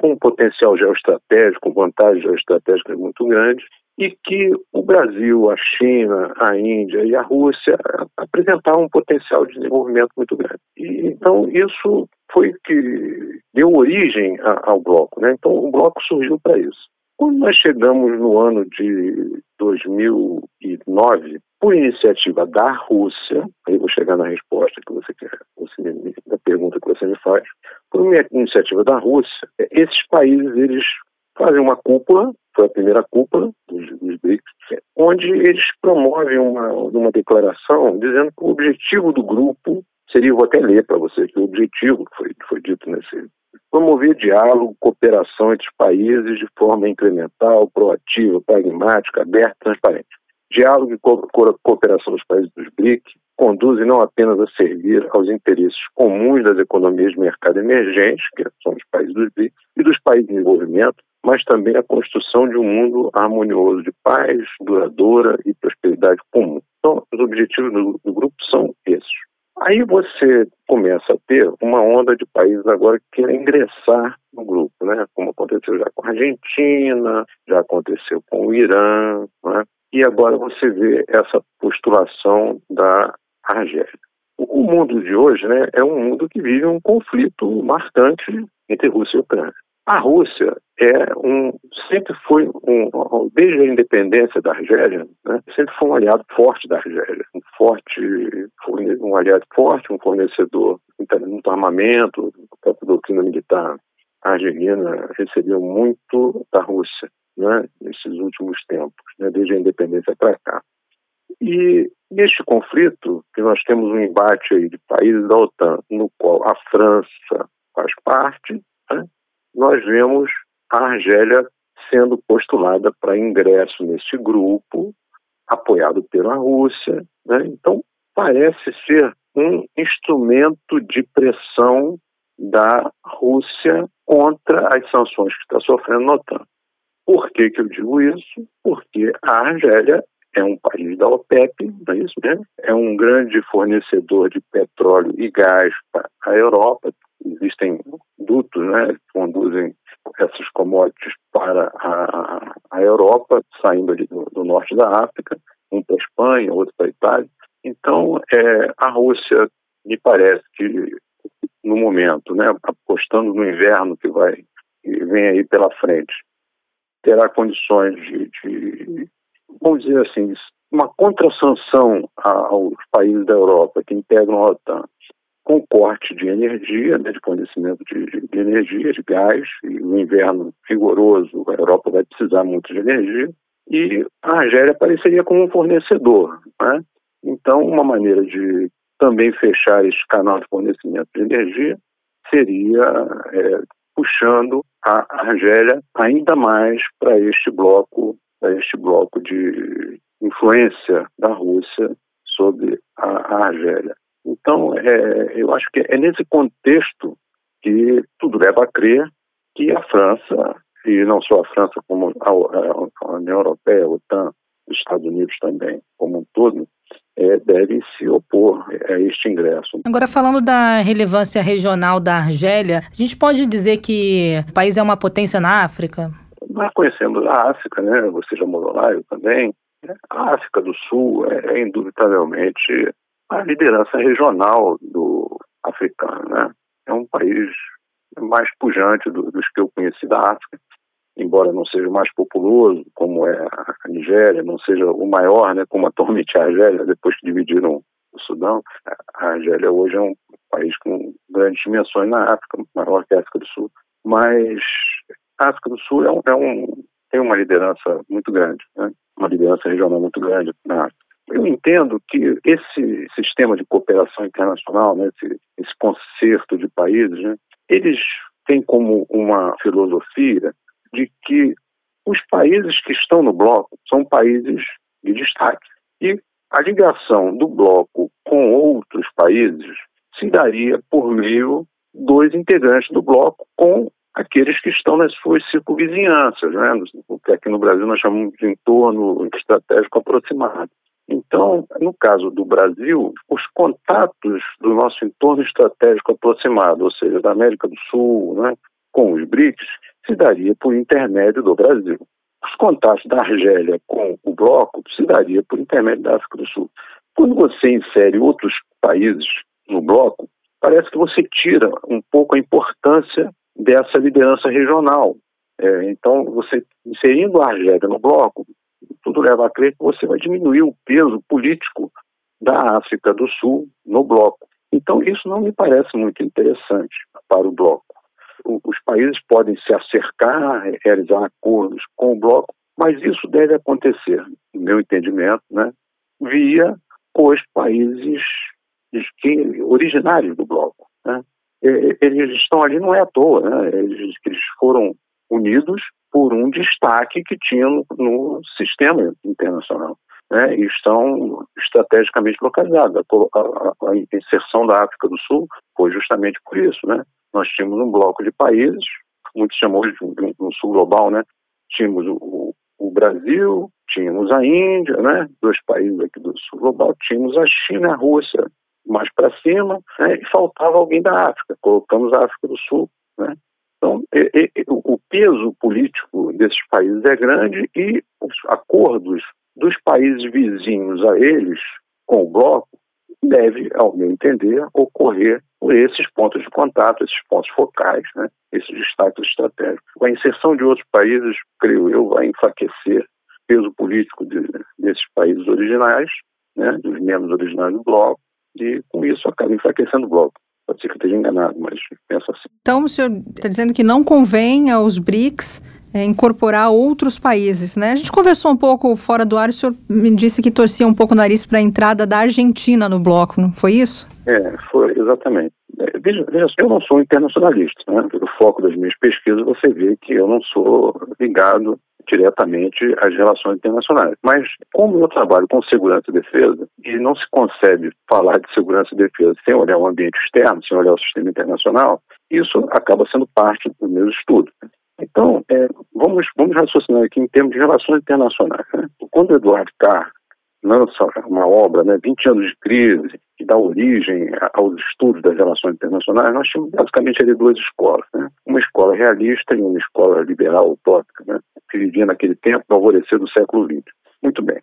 com um potencial geoestratégico, vantagens geoestratégicas muito grandes, e que o Brasil, a China, a Índia e a Rússia apresentavam um potencial de desenvolvimento muito grande. E, então, isso foi que deu origem a, ao bloco. Né? Então, o bloco surgiu para isso. Quando nós chegamos no ano de 2009, por iniciativa da Rússia, aí vou chegar na resposta que você quer, você me, da pergunta que você me faz, por iniciativa da Rússia, esses países eles fazem uma cúpula, foi a primeira cúpula dos, dos BRICS, onde eles promovem uma, uma declaração dizendo que o objetivo do grupo seria, vou até ler para vocês, que o objetivo que foi, foi dito nesse. Promover diálogo, cooperação entre os países de forma incremental, proativa, pragmática, aberta transparente. Diálogo e co cooperação dos países dos BRIC conduzem não apenas a servir aos interesses comuns das economias de mercado emergentes, que são os países dos BRIC, e dos países em desenvolvimento, mas também a construção de um mundo harmonioso de paz, duradoura e prosperidade comum. Então, os objetivos do, do grupo são esses. Aí você começa a ter uma onda de países agora que querem ingressar no grupo, né? como aconteceu já com a Argentina, já aconteceu com o Irã, né? E agora você vê essa postulação da Argélia. O mundo de hoje né, é um mundo que vive um conflito marcante entre Rússia e Ucrânia. A Rússia é um, sempre foi um, desde a independência da Argélia, né, sempre foi um aliado forte da Argélia, um forte, um aliado forte, um fornecedor de armamento, a própria doutrina militar argelina recebeu muito da Rússia, né, nesses últimos tempos, né, desde a independência para cá. E neste conflito, que nós temos um embate aí de países da OTAN, no qual a França faz parte, né, nós vemos a Argélia sendo postulada para ingresso nesse grupo, apoiado pela Rússia. Né? Então, parece ser um instrumento de pressão da Rússia contra as sanções que está sofrendo na OTAN. Por que, que eu digo isso? Porque a Argélia é um país da OPEP, não é isso mesmo? É um grande fornecedor de petróleo e gás para a Europa, existem dutos né, que conduzem essas commodities para a, a Europa, saindo ali do, do, norte da África, um para a Espanha, outro para a Itália. Então, é, a Rússia, me parece que no momento, né, apostando no inverno que vai que vem aí pela frente, terá condições de, de vamos dizer assim, uma contrasanção aos países da Europa que integram a OTAN com corte de energia, né, de fornecimento de, de, energia, de gás, e no inverno rigoroso a Europa vai precisar muito de energia, e a Argélia apareceria como um fornecedor. Né? Então, uma maneira de também fechar esse canal de fornecimento de energia seria é, puxando a Argélia ainda mais para este bloco, para este bloco de influência da Rússia sobre a, a Argélia. Então, é, eu acho que é nesse contexto que tudo leva a crer que a França, e não só a França, como a, a, a União Europeia, a OTAN, os Estados Unidos também, como um todo, é, devem se opor a este ingresso. Agora, falando da relevância regional da Argélia, a gente pode dizer que o país é uma potência na África? Nós conhecemos a África, né? Você já morou lá, eu também. A África do Sul é, é indubitavelmente a liderança regional do africano, né? É um país mais pujante do, dos que eu conheci da África, embora não seja o mais populoso, como é a Nigéria, não seja o maior, né, como atualmente a Argélia, depois que dividiram o Sudão, a Argélia hoje é um país com grandes dimensões na África, maior que a África do Sul, mas a África do Sul é um, é um tem uma liderança muito grande, né? uma liderança regional muito grande na África. Eu entendo que esse sistema de cooperação internacional, né, esse, esse concerto de países, né, eles têm como uma filosofia de que os países que estão no bloco são países de destaque. E a ligação do bloco com outros países se daria por meio dos integrantes do bloco com aqueles que estão nas suas circunvizinhanças, né? o que aqui no Brasil nós chamamos de entorno estratégico aproximado. Então, no caso do Brasil, os contatos do nosso entorno estratégico aproximado, ou seja, da América do Sul, né, com os BRICS, se daria por intermédio do Brasil. Os contatos da Argélia com o bloco se daria por intermédio da África do Sul. Quando você insere outros países no bloco, parece que você tira um pouco a importância dessa liderança regional. É, então, você inserindo a Argélia no bloco, tudo leva a crer que você vai diminuir o peso político da África do Sul no bloco. Então, isso não me parece muito interessante para o bloco. Os países podem se acercar, realizar acordos com o bloco, mas isso deve acontecer, no meu entendimento, né, via os países que, originários do bloco. Né? Eles estão ali não é à toa, né? eles, eles foram unidos por um destaque que tinha no, no sistema internacional. Né, e estão estrategicamente localizados. A, a, a, inserção da África do Sul foi justamente por isso. Né? Nós tínhamos um bloco de países, muitos chamam de um, um sul global, né? tínhamos o, o, Brasil, tínhamos a Índia, né? dois países aqui do sul global, tínhamos a China e a Rússia mais para cima, né? e faltava alguém da África, colocamos a África do Sul. Né? Então, e, e, o peso político desses países é grande e os acordos dos países vizinhos a eles com o bloco deve, ao meu entender, ocorrer por esses pontos de contato, esses pontos focais, né? esses destaques estratégicos. A inserção de outros países, creio eu, vai enfraquecer o peso político de, desses países originais, né? dos membros originais do bloco, e com isso acaba enfraquecendo o bloco. Pode ser que esteja enganado, mas penso assim. Então, o senhor está dizendo que não convém aos BRICS é, incorporar outros países, né? A gente conversou um pouco fora do ar o senhor me disse que torcia um pouco o nariz para a entrada da Argentina no bloco, não foi isso? É, foi, exatamente. É, veja, veja, eu não sou internacionalista, né? Pelo foco das minhas pesquisas, você vê que eu não sou ligado diretamente às relações internacionais. Mas, como eu trabalho com segurança e defesa, e não se concebe falar de segurança e defesa sem olhar o ambiente externo, sem olhar o sistema internacional, isso acaba sendo parte dos meus estudos. Então, é, vamos, vamos raciocinar aqui em termos de relações internacionais. Né? Quando Eduardo Carr lança uma obra, né, 20 anos de crise, que dá origem aos estudos das relações internacionais, nós tínhamos basicamente ali duas escolas. Né? Uma escola realista e uma escola liberal, utópica, né? que vivia naquele tempo, no alvorecer do século XX. Muito bem.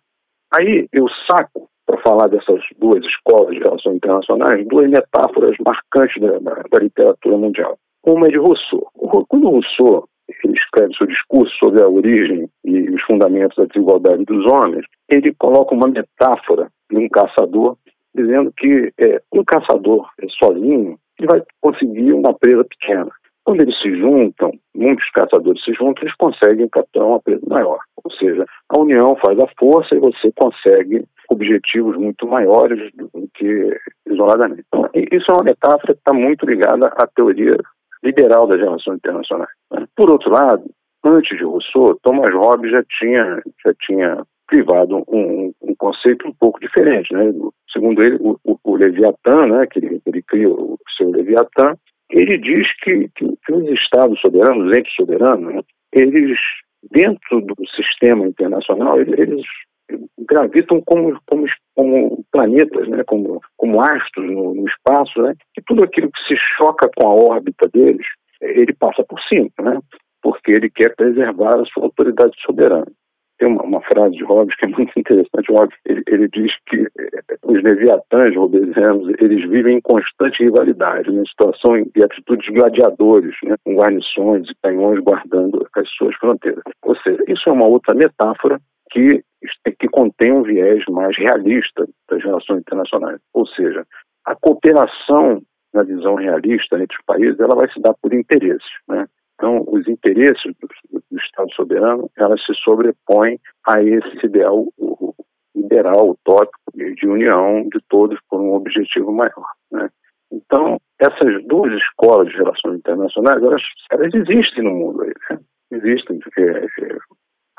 Aí eu saco, para falar dessas duas escolas de relações internacionais, duas metáforas marcantes da, da literatura mundial. Uma é de Rousseau. Quando Rousseau ele escreve seu discurso sobre a origem e os fundamentos da desigualdade dos homens, ele coloca uma metáfora de um caçador, dizendo que é, um caçador é, sozinho ele vai conseguir uma presa pequena. Quando eles se juntam, muitos caçadores se juntam, eles conseguem capturar uma presa maior. Ou seja, a união faz a força e você consegue objetivos muito maiores do que isoladamente. Então, isso é uma metáfora que está muito ligada à teoria liberal das relações internacionais. Né? Por outro lado, antes de Rousseau, Thomas Hobbes já tinha, já tinha privado um, um conceito um pouco diferente. Né? Segundo ele, o, o, o Leviatã, né, que ele, ele o seu Leviatã, ele diz que, que, que os estados soberanos, os entes soberanos, né, eles, dentro do sistema internacional, eles, gravitam como, como, como planetas, né, como, como astros no, no espaço, né, e tudo aquilo que se choca com a órbita deles, ele passa por cima, né, porque ele quer preservar a sua autoridade soberana. Tem uma, uma frase de Hobbes que é muito interessante. Hobbes, ele, ele diz que eh, os leviatãs robesianos, eles vivem em constante rivalidade, em situação de atitudes gladiadores, né, com guarnições e canhões guardando as suas fronteiras. Ou seja, isso é uma outra metáfora que, que contém um viés mais realista das relações internacionais. Ou seja, a cooperação na visão realista entre os países, ela vai se dar por interesses. Né? Então, os interesses do, do Estado soberano, elas se sobrepõem a esse ideal liberal, utópico, de união de todos por um objetivo maior. Né? Então, essas duas escolas de relações internacionais, elas, elas existem no mundo aí, né? Existem, é, é,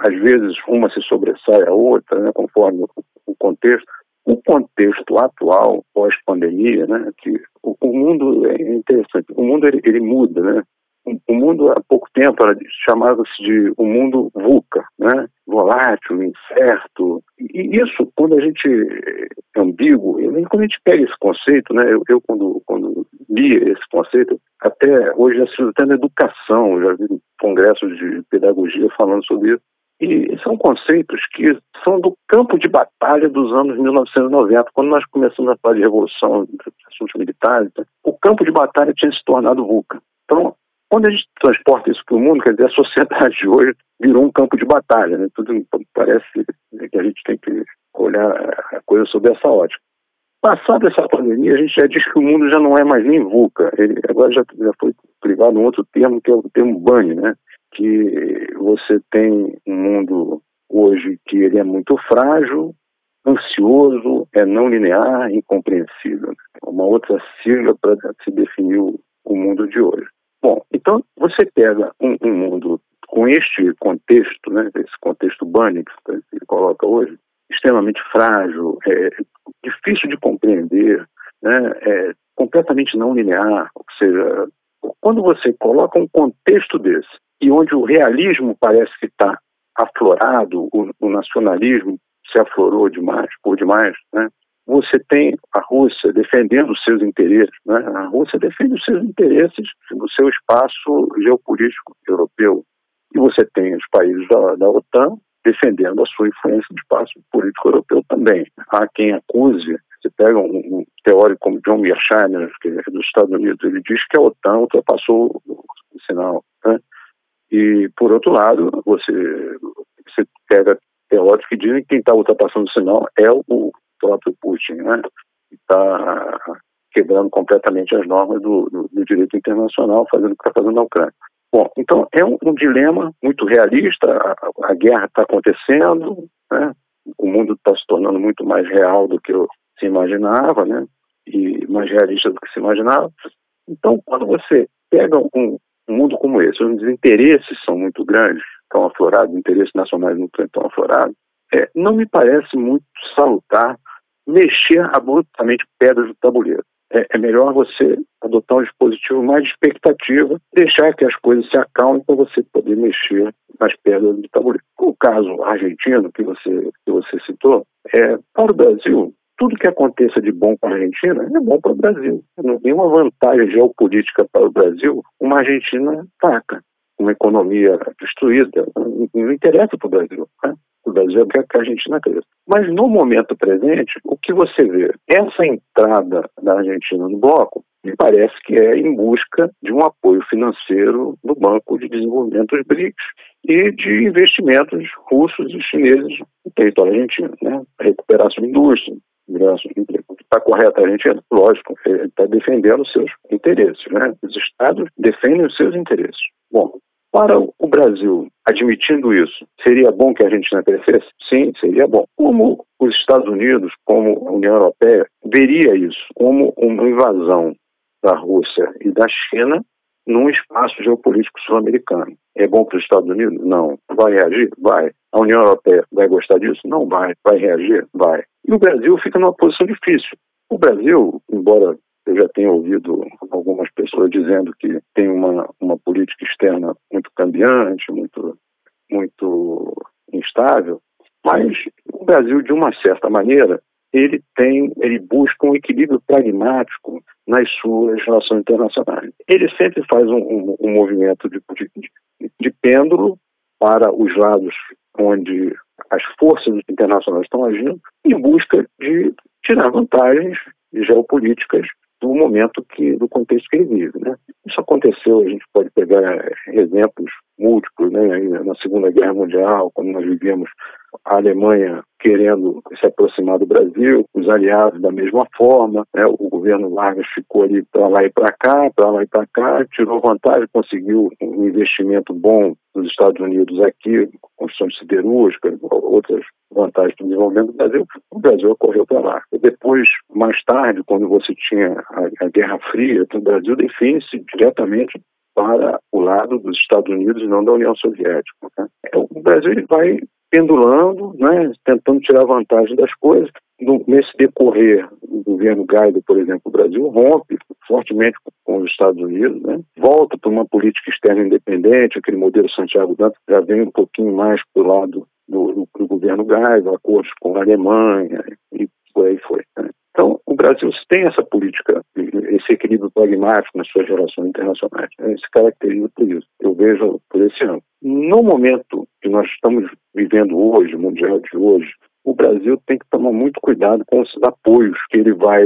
às vezes uma se sobressai a outra, né, conforme o, o contexto. O contexto atual, pós-pandemia, né, que o, o, mundo é interessante, o mundo ele, ele muda, né? o mundo há pouco tempo chamava-se de o um mundo VUCA, né? volátil, incerto. E isso, quando a gente é ambíguo, quando a gente pega esse conceito, né? eu, eu quando, quando li esse conceito, até hoje usa até na educação, já vi congressos de pedagogia falando sobre isso. E são conceitos que são do campo de batalha dos anos 1990, quando nós começamos a falar de revolução, de assuntos militares. Né? O campo de batalha tinha se tornado VUCA. Então, quando a gente transporta isso para o mundo, quer dizer, a sociedade de hoje virou um campo de batalha, né? Tudo parece que a gente tem que olhar a coisa sob essa ótica. Passada essa pandemia, a gente já diz que o mundo já não é mais nem VUCA, ele agora já, já foi privado um outro termo, que é o termo BANI, né? Que você tem um mundo hoje que ele é muito frágil, ansioso, é não linear, incompreensível. Né? Uma outra sigla para se definir o, mundo de hoje. Bom, então você pega um, um mundo com este contexto, né, esse contexto bunny que ele coloca hoje, extremamente frágil, é, difícil de compreender, né, é, completamente não linear, ou seja, quando você coloca um contexto desse e onde o realismo parece que está aflorado, o, o, nacionalismo se aflorou demais, por demais, né, você tem a Rússia defendendo os seus interesses. Né? A Rússia defende os seus interesses no seu espaço geopolítico europeu. E você tem os países da, da OTAN defendendo a sua influência no espaço político europeu também. Há quem acuse, você pega um, um teórico como John Mearsheimer, que é dos Estados Unidos, ele diz que a OTAN ultrapassou o sinal. Né? E, por outro lado, você, você pega teóricos que dizem que quem está ultrapassando o sinal é o próprio Putin, né? Está quebrando completamente as normas do, do, do, direito internacional, fazendo o que está fazendo na Ucrânia. Bom, então é um, um dilema muito realista, a, a guerra está acontecendo, né? o mundo está se tornando muito mais real do que se imaginava, né? e mais realista do que se imaginava. Então, quando você pega um, um mundo como esse, onde os interesses são muito grandes, estão aflorados, interesses nacionais não estão aflorados, é, não me parece muito salutar mexer abruptamente pedras do tabuleiro. É, é, melhor você adotar um dispositivo mais de expectativa, deixar que as coisas se acalmem para você poder mexer nas pedras do tabuleiro. O caso argentino que você, que você citou, é, para o Brasil, tudo que aconteça de bom para a Argentina é bom para o Brasil. Não tem uma vantagem geopolítica para o Brasil uma Argentina fraca, uma economia destruída. Não, interessa para o Brasil. Né? O Brasil quer que a Argentina cresça. Mas no momento presente, o que você vê? Essa entrada da Argentina no bloco me parece que é em busca de um apoio financeiro do Banco de Desenvolvimento dos BRICS e de investimentos russos e chineses no território argentino, né? recuperar sua indústria, Está correto a Argentina? Lógico, está defendendo os seus interesses, né? Os estados defendem os seus interesses. Bom, para o Brasil, admitindo isso, seria bom que a Argentina crescesse? Sim, seria bom. Como os Estados Unidos, como a União Europeia, veria isso como uma invasão da Rússia e da China num espaço geopolítico sul-americano. É bom para os Estados Unidos? Não. Vai reagir? Vai. A União Europeia vai gostar disso? Não vai. Vai reagir? Vai. E o Brasil fica numa posição difícil. O Brasil, embora eu já tenho ouvido algumas pessoas dizendo que tem uma, uma política externa muito cambiante, muito, muito instável, mas o Brasil, de uma certa maneira, ele tem, ele busca um equilíbrio pragmático nas suas relações internacionais. Ele sempre faz um, um, um movimento de, de, de pêndulo para os lados onde as forças internacionais estão agindo, em busca de tirar vantagens geopolíticas do momento que, do contexto que ele vive, né? Isso aconteceu, a gente pode pegar exemplos múltiplos, né? Na Segunda Guerra Mundial, quando nós vivíamos a Alemanha querendo se aproximar do Brasil, os aliados da mesma forma. Né? O governo Vargas ficou ali para lá e para cá, para lá e para cá, tirou vantagem, conseguiu um investimento bom nos Estados Unidos aqui, construção de siderúrgica, outras vantagens para o desenvolvimento do Brasil, o Brasil correu para lá. Depois, mais tarde, quando você tinha a, a Guerra Fria, o Brasil define-se diretamente para o lado dos Estados Unidos e não da União Soviética. Né? O Brasil vai pendulando, né, tentando tirar vantagem das coisas. No, nesse decorrer do governo Gaido, por exemplo, o Brasil rompe fortemente com os Estados Unidos, né, volta para uma política externa independente, aquele modelo Santiago Dantas já vem um pouquinho mais para o lado do, do, do, governo Gaido, acordos com a Alemanha e por aí foi. Né. O Brasil tem essa política, esse equilíbrio pragmático nas suas relações internacionais. Né? Se caracteriza por isso. Eu vejo por esse ano. No momento que nós estamos vivendo hoje, mundial de hoje, o Brasil tem que tomar muito cuidado com os apoios que ele vai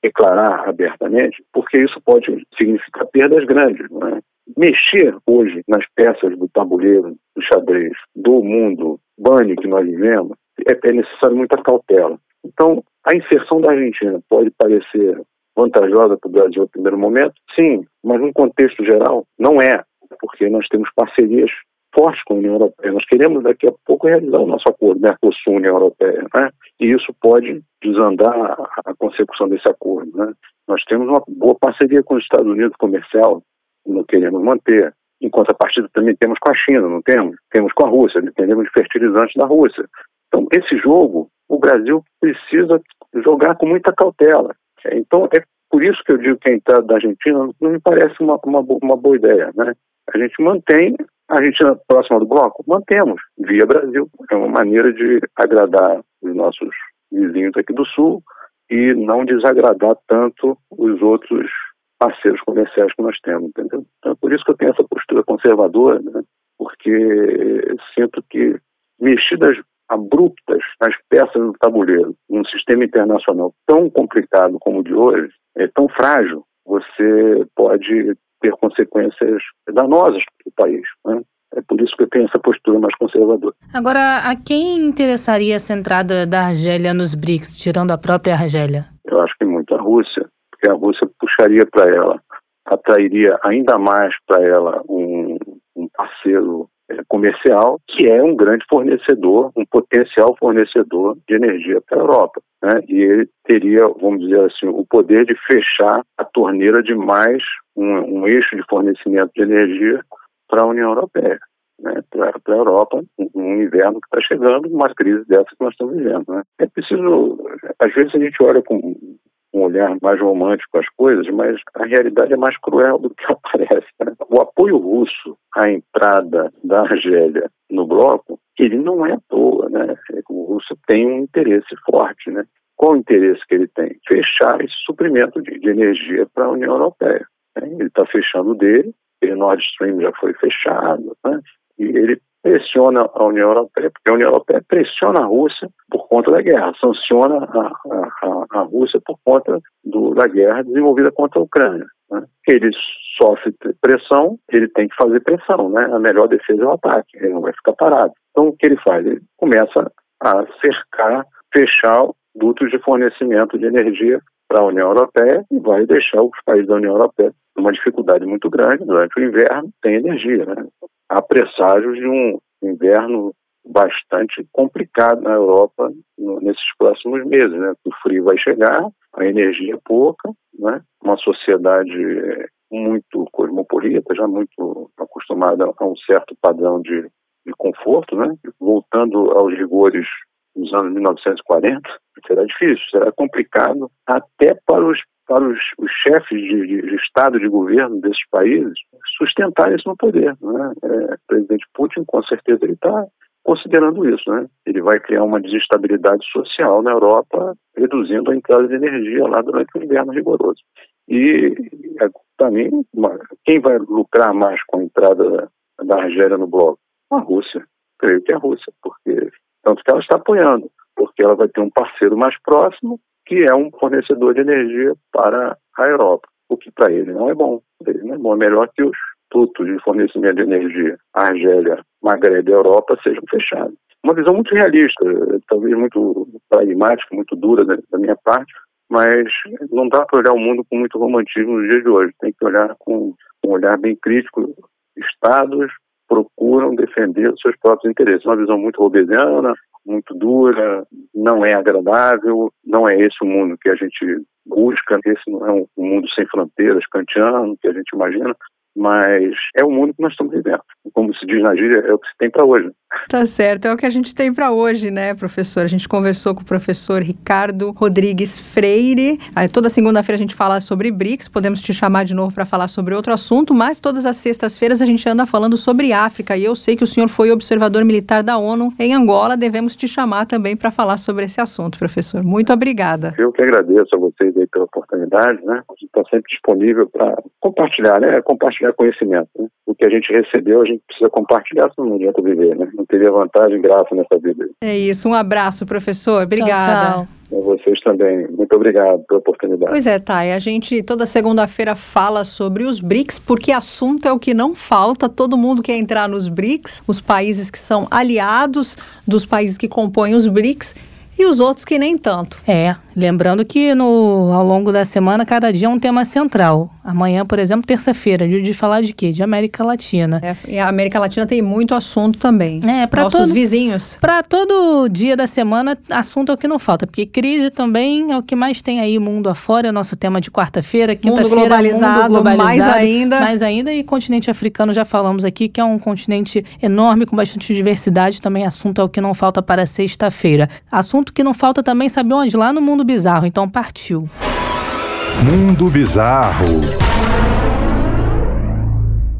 declarar abertamente, porque isso pode significar perdas grandes. É? Mexer hoje nas peças do tabuleiro, do xadrez, do mundo banho que nós vivemos, é, é necessário muita cautela. Então, a inserção da Argentina pode parecer vantajosa para o Brasil no primeiro momento? Sim, mas no contexto geral, não é, porque nós temos parcerias fortes com a União Europeia. Nós queremos daqui a pouco realizar o nosso acordo Mercosul-União Europeia, né? e isso pode desandar a consecução desse acordo. Né? Nós temos uma boa parceria com os Estados Unidos comercial, não queremos manter. Em contrapartida, também temos com a China, não temos? Temos com a Rússia, dependemos de fertilizantes da Rússia. Então, esse jogo, o Brasil precisa jogar com muita cautela. Então, é por isso que eu digo que a entrada da Argentina não me parece uma, uma, uma boa ideia. Né? A gente mantém a Argentina próxima do bloco? Mantemos, via Brasil. É uma maneira de agradar os nossos vizinhos aqui do Sul e não desagradar tanto os outros parceiros comerciais que nós temos, entendeu? Então, é por isso que eu tenho essa postura conservadora, né? porque sinto que mexidas abruptas nas peças do tabuleiro, num sistema internacional tão complicado como o de hoje, é tão frágil, você pode ter consequências danosas para o país. Né? É por isso que eu tenho essa postura mais conservadora. Agora, a quem interessaria essa entrada da Argélia nos BRICS, tirando a própria Argélia? Eu acho que muito a Rússia, porque a Rússia puxaria para ela, atrairia ainda mais para ela um, um parceiro comercial, que é um grande fornecedor, um potencial fornecedor de energia para a Europa. Né? E ele teria, vamos dizer assim, o poder de fechar a torneira de mais um, um eixo de fornecimento de energia para a União Europeia, né? para a Europa, um inverno que está chegando, uma crise dessa que nós estamos vivendo. Né? É preciso, às vezes a gente olha com um olhar mais romântico às coisas, mas a realidade é mais cruel do que aparece. Né? O apoio russo à entrada da Argélia no bloco, ele não é à toa, né? O russo tem um interesse forte, né? Qual o interesse que ele tem? Fechar esse suprimento de, de energia para a União Europeia. Né? Ele está fechando dele, o Nord Stream já foi fechado, né? e ele pressiona a União Europeia, porque a União Europeia pressiona a Rússia por conta da guerra, sanciona a, a, a Rússia por conta do, da guerra desenvolvida contra a Ucrânia. Né? Ele sofre pressão, ele tem que fazer pressão, né? A melhor defesa é o ataque, ele não vai ficar parado. Então o que ele faz? Ele começa a cercar, fechar dutos de fornecimento de energia para a União Europeia e vai deixar os países da União Europeia uma dificuldade muito grande durante o inverno, tem energia, né? Há presságios de um inverno bastante complicado na Europa nesses próximos meses. Né? O frio vai chegar, a energia é pouca, né? uma sociedade muito cosmopolita, já muito acostumada a um certo padrão de, de conforto, né? voltando aos rigores dos anos 1940, será difícil, será complicado até para os para os, os chefes de, de, de, Estado, de governo desses países, sustentar isso no poder. Né? É, o presidente Putin, com certeza, ele está considerando isso. Né? Ele vai criar uma desestabilidade social na Europa, reduzindo a entrada de energia lá durante o inverno rigoroso. E, é, para mim, quem vai lucrar mais com a entrada da Argélia no bloco? A Rússia. Creio que é a Rússia, porque tanto que ela está apoiando, porque ela vai ter um parceiro mais próximo que é um fornecedor de energia para a Europa, o que para ele não é bom. Ele não é bom, é melhor que os dutos de fornecimento de energia Argélia, Magreb e Europa sejam fechados. uma visão muito realista, talvez muito pragmática, muito dura da, da minha parte, mas não dá para olhar o mundo com muito romantismo nos dias de hoje. Tem que olhar com um olhar bem crítico. Estados procuram defender os seus próprios interesses. Uma visão muito robesiana, muito dura, não é agradável, não é esse o mundo que a gente busca, esse não é um mundo sem fronteiras, kantiano, que a gente imagina, mas é o mundo que nós estamos vivendo. Como se diz na gíria, é o que se tem para hoje. Tá certo, é o que a gente tem para hoje, né, professor? A gente conversou com o professor Ricardo Rodrigues Freire. Aí, toda segunda-feira a gente fala sobre BRICS, podemos te chamar de novo para falar sobre outro assunto, mas todas as sextas-feiras a gente anda falando sobre África e eu sei que o senhor foi observador militar da ONU em Angola, devemos te chamar também para falar sobre esse assunto, professor. Muito obrigada. Eu que agradeço a vocês aí pela oportunidade, né? A gente está sempre disponível para compartilhar, né? Compartilhar conhecimento. Né? O que a gente recebeu, a gente precisa compartilhar, senão não adianta viver, né? não teria vantagem graça nessa vida. É isso, um abraço, professor. Obrigada. Tchau, tchau. A vocês também. Muito obrigado pela oportunidade. Pois é, Thay. A gente toda segunda-feira fala sobre os BRICS, porque assunto é o que não falta. Todo mundo quer entrar nos BRICS, os países que são aliados dos países que compõem os BRICS e os outros que nem tanto. É, lembrando que no, ao longo da semana, cada dia é um tema central. Amanhã, por exemplo, terça-feira, dia de falar de quê? De América Latina. É, e a América Latina tem muito assunto também. É, para Nossos todo, vizinhos. Para todo dia da semana, assunto é o que não falta, porque crise também é o que mais tem aí mundo afora, é o nosso tema de quarta-feira, quinta-feira, mundo globalizado, mundo globalizado, mais ainda. Mais ainda, e continente africano, já falamos aqui, que é um continente enorme, com bastante diversidade, também assunto é o que não falta para sexta-feira. Assunto que não falta também, sabe onde? Lá no mundo bizarro, então partiu. Mundo Bizarro.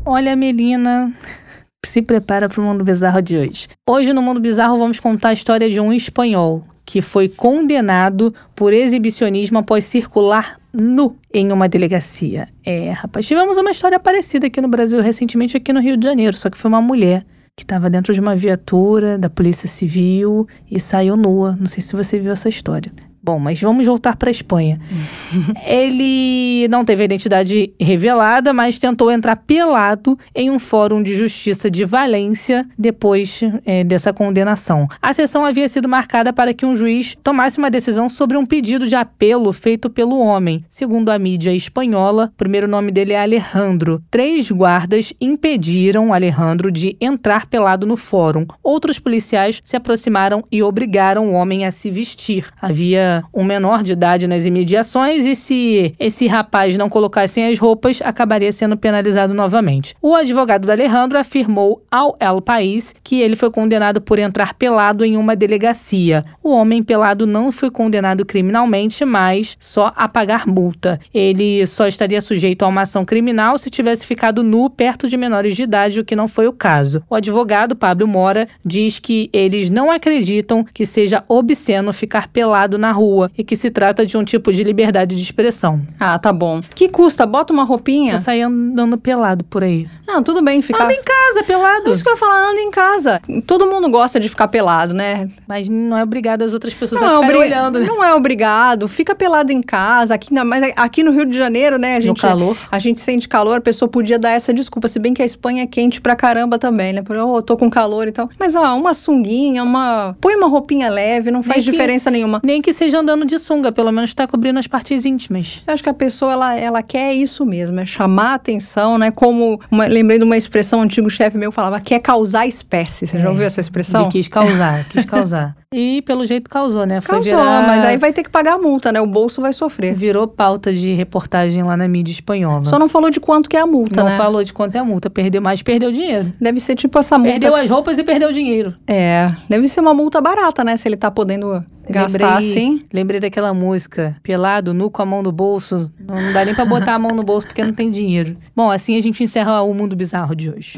Olha, Melina, se prepara para o mundo bizarro de hoje. Hoje, no mundo bizarro, vamos contar a história de um espanhol que foi condenado por exibicionismo após circular nu em uma delegacia. É, rapaz, tivemos uma história parecida aqui no Brasil recentemente, aqui no Rio de Janeiro, só que foi uma mulher que estava dentro de uma viatura da Polícia Civil e saiu nua. Não sei se você viu essa história. Bom, mas vamos voltar para a Espanha. Ele não teve a identidade revelada, mas tentou entrar pelado em um fórum de justiça de Valência depois é, dessa condenação. A sessão havia sido marcada para que um juiz tomasse uma decisão sobre um pedido de apelo feito pelo homem. Segundo a mídia espanhola, o primeiro nome dele é Alejandro. Três guardas impediram Alejandro de entrar pelado no fórum. Outros policiais se aproximaram e obrigaram o homem a se vestir. Havia um menor de idade nas imediações e se esse rapaz não colocasse as roupas, acabaria sendo penalizado novamente. O advogado do Alejandro afirmou ao El País que ele foi condenado por entrar pelado em uma delegacia. O homem pelado não foi condenado criminalmente, mas só a pagar multa. Ele só estaria sujeito a uma ação criminal se tivesse ficado nu perto de menores de idade, o que não foi o caso. O advogado Pablo Mora diz que eles não acreditam que seja obsceno ficar pelado na rua e que se trata de um tipo de liberdade de expressão. Ah, tá bom. Que custa? Bota uma roupinha. Eu sair andando pelado por aí. Não, tudo bem ficar. Anda em casa, pelado. É isso que eu ia falar, anda em casa. Todo mundo gosta de ficar pelado, né? Mas não é obrigado as outras pessoas não a ficarem é obri... olhando. Né? Não é obrigado. Fica pelado em casa. Aqui, mas aqui no Rio de Janeiro, né? A gente, no calor. A gente sente calor, a pessoa podia dar essa desculpa. Se bem que a Espanha é quente pra caramba também, né? Por, oh, tô com calor e tal. Mas, ó, uma sunguinha, uma. Põe uma roupinha leve, não faz nem diferença que, nenhuma. Nem que seja andando de sunga, pelo menos tá cobrindo as partes íntimas. Eu acho que a pessoa, ela, ela quer isso mesmo, é chamar a atenção, né? Como, uma, lembrei de uma expressão, um antigo chefe meu falava, quer causar espécie. Você é, já ouviu essa expressão? Ele quis causar, quis causar. E pelo jeito causou, né? Foi causou, virar... mas aí vai ter que pagar a multa, né? O bolso vai sofrer. Virou pauta de reportagem lá na mídia espanhola. Só não falou de quanto que é a multa, não né? Não falou de quanto é a multa. Perdeu mais, perdeu dinheiro. Deve ser tipo essa multa... Perdeu as roupas e perdeu dinheiro. É, deve ser uma multa barata, né? Se ele tá podendo gastar lembrei, assim. Lembrei daquela música, pelado, nu com a mão no bolso. Não dá nem pra botar a mão no bolso porque não tem dinheiro. Bom, assim a gente encerra o Mundo Bizarro de hoje.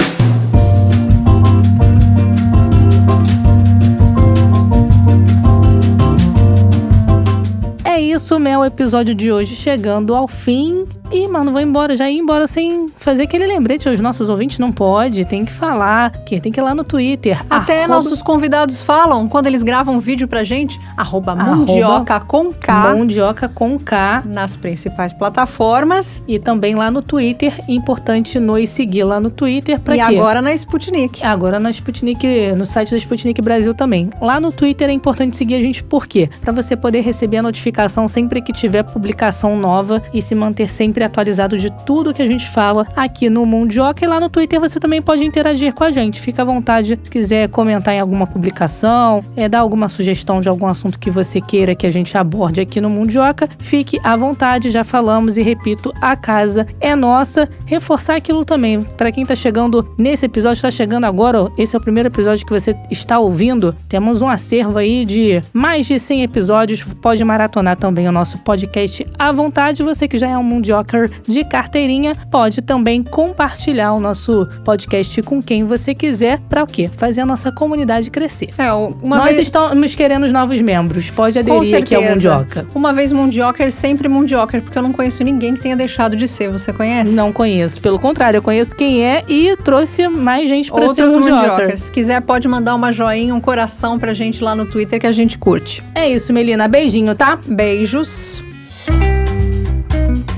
É isso, meu episódio de hoje chegando ao fim. Ih, mano, vou embora. Já ir embora sem fazer aquele lembrete aos nossos ouvintes. Não pode, tem que falar. Que tem que ir lá no Twitter. Até arroba... nossos convidados falam, quando eles gravam vídeo pra gente, arroba mundioca com K. Mundioca com K. Nas principais plataformas. E também lá no Twitter. Importante nos seguir lá no Twitter. Pra e quê? agora na Sputnik. Agora na Sputnik, no site da Sputnik Brasil também. Lá no Twitter é importante seguir a gente por quê? Pra você poder receber a notificação sempre que tiver publicação nova e se manter sempre atualizado de tudo que a gente fala aqui no Mundioca. E lá no Twitter você também pode interagir com a gente. Fica à vontade se quiser comentar em alguma publicação, é, dar alguma sugestão de algum assunto que você queira que a gente aborde aqui no Mundioca. Fique à vontade, já falamos e repito, a casa é nossa. Reforçar aquilo também, para quem tá chegando nesse episódio, está chegando agora, esse é o primeiro episódio que você está ouvindo. Temos um acervo aí de mais de 100 episódios. Pode maratonar também o nosso podcast à vontade. Você que já é um De carteirinha, pode também compartilhar o nosso podcast com quem você quiser. Para o quê? Fazer a nossa comunidade crescer. É, Nós vez... estamos querendo novos membros. Pode aderir aqui ao. Mundioca. Uma vez Mundioker, sempre Mundioker, porque eu não conheço ninguém que tenha deixado de ser. Você conhece? Não conheço. Pelo contrário, eu conheço quem é e trouxe mais gente para ser Outros Mundioker. Se quiser, pode mandar uma joinha, um coração pra gente lá no Twitter que a gente curte. É isso, Melina. Beijinho, tá? Beijos.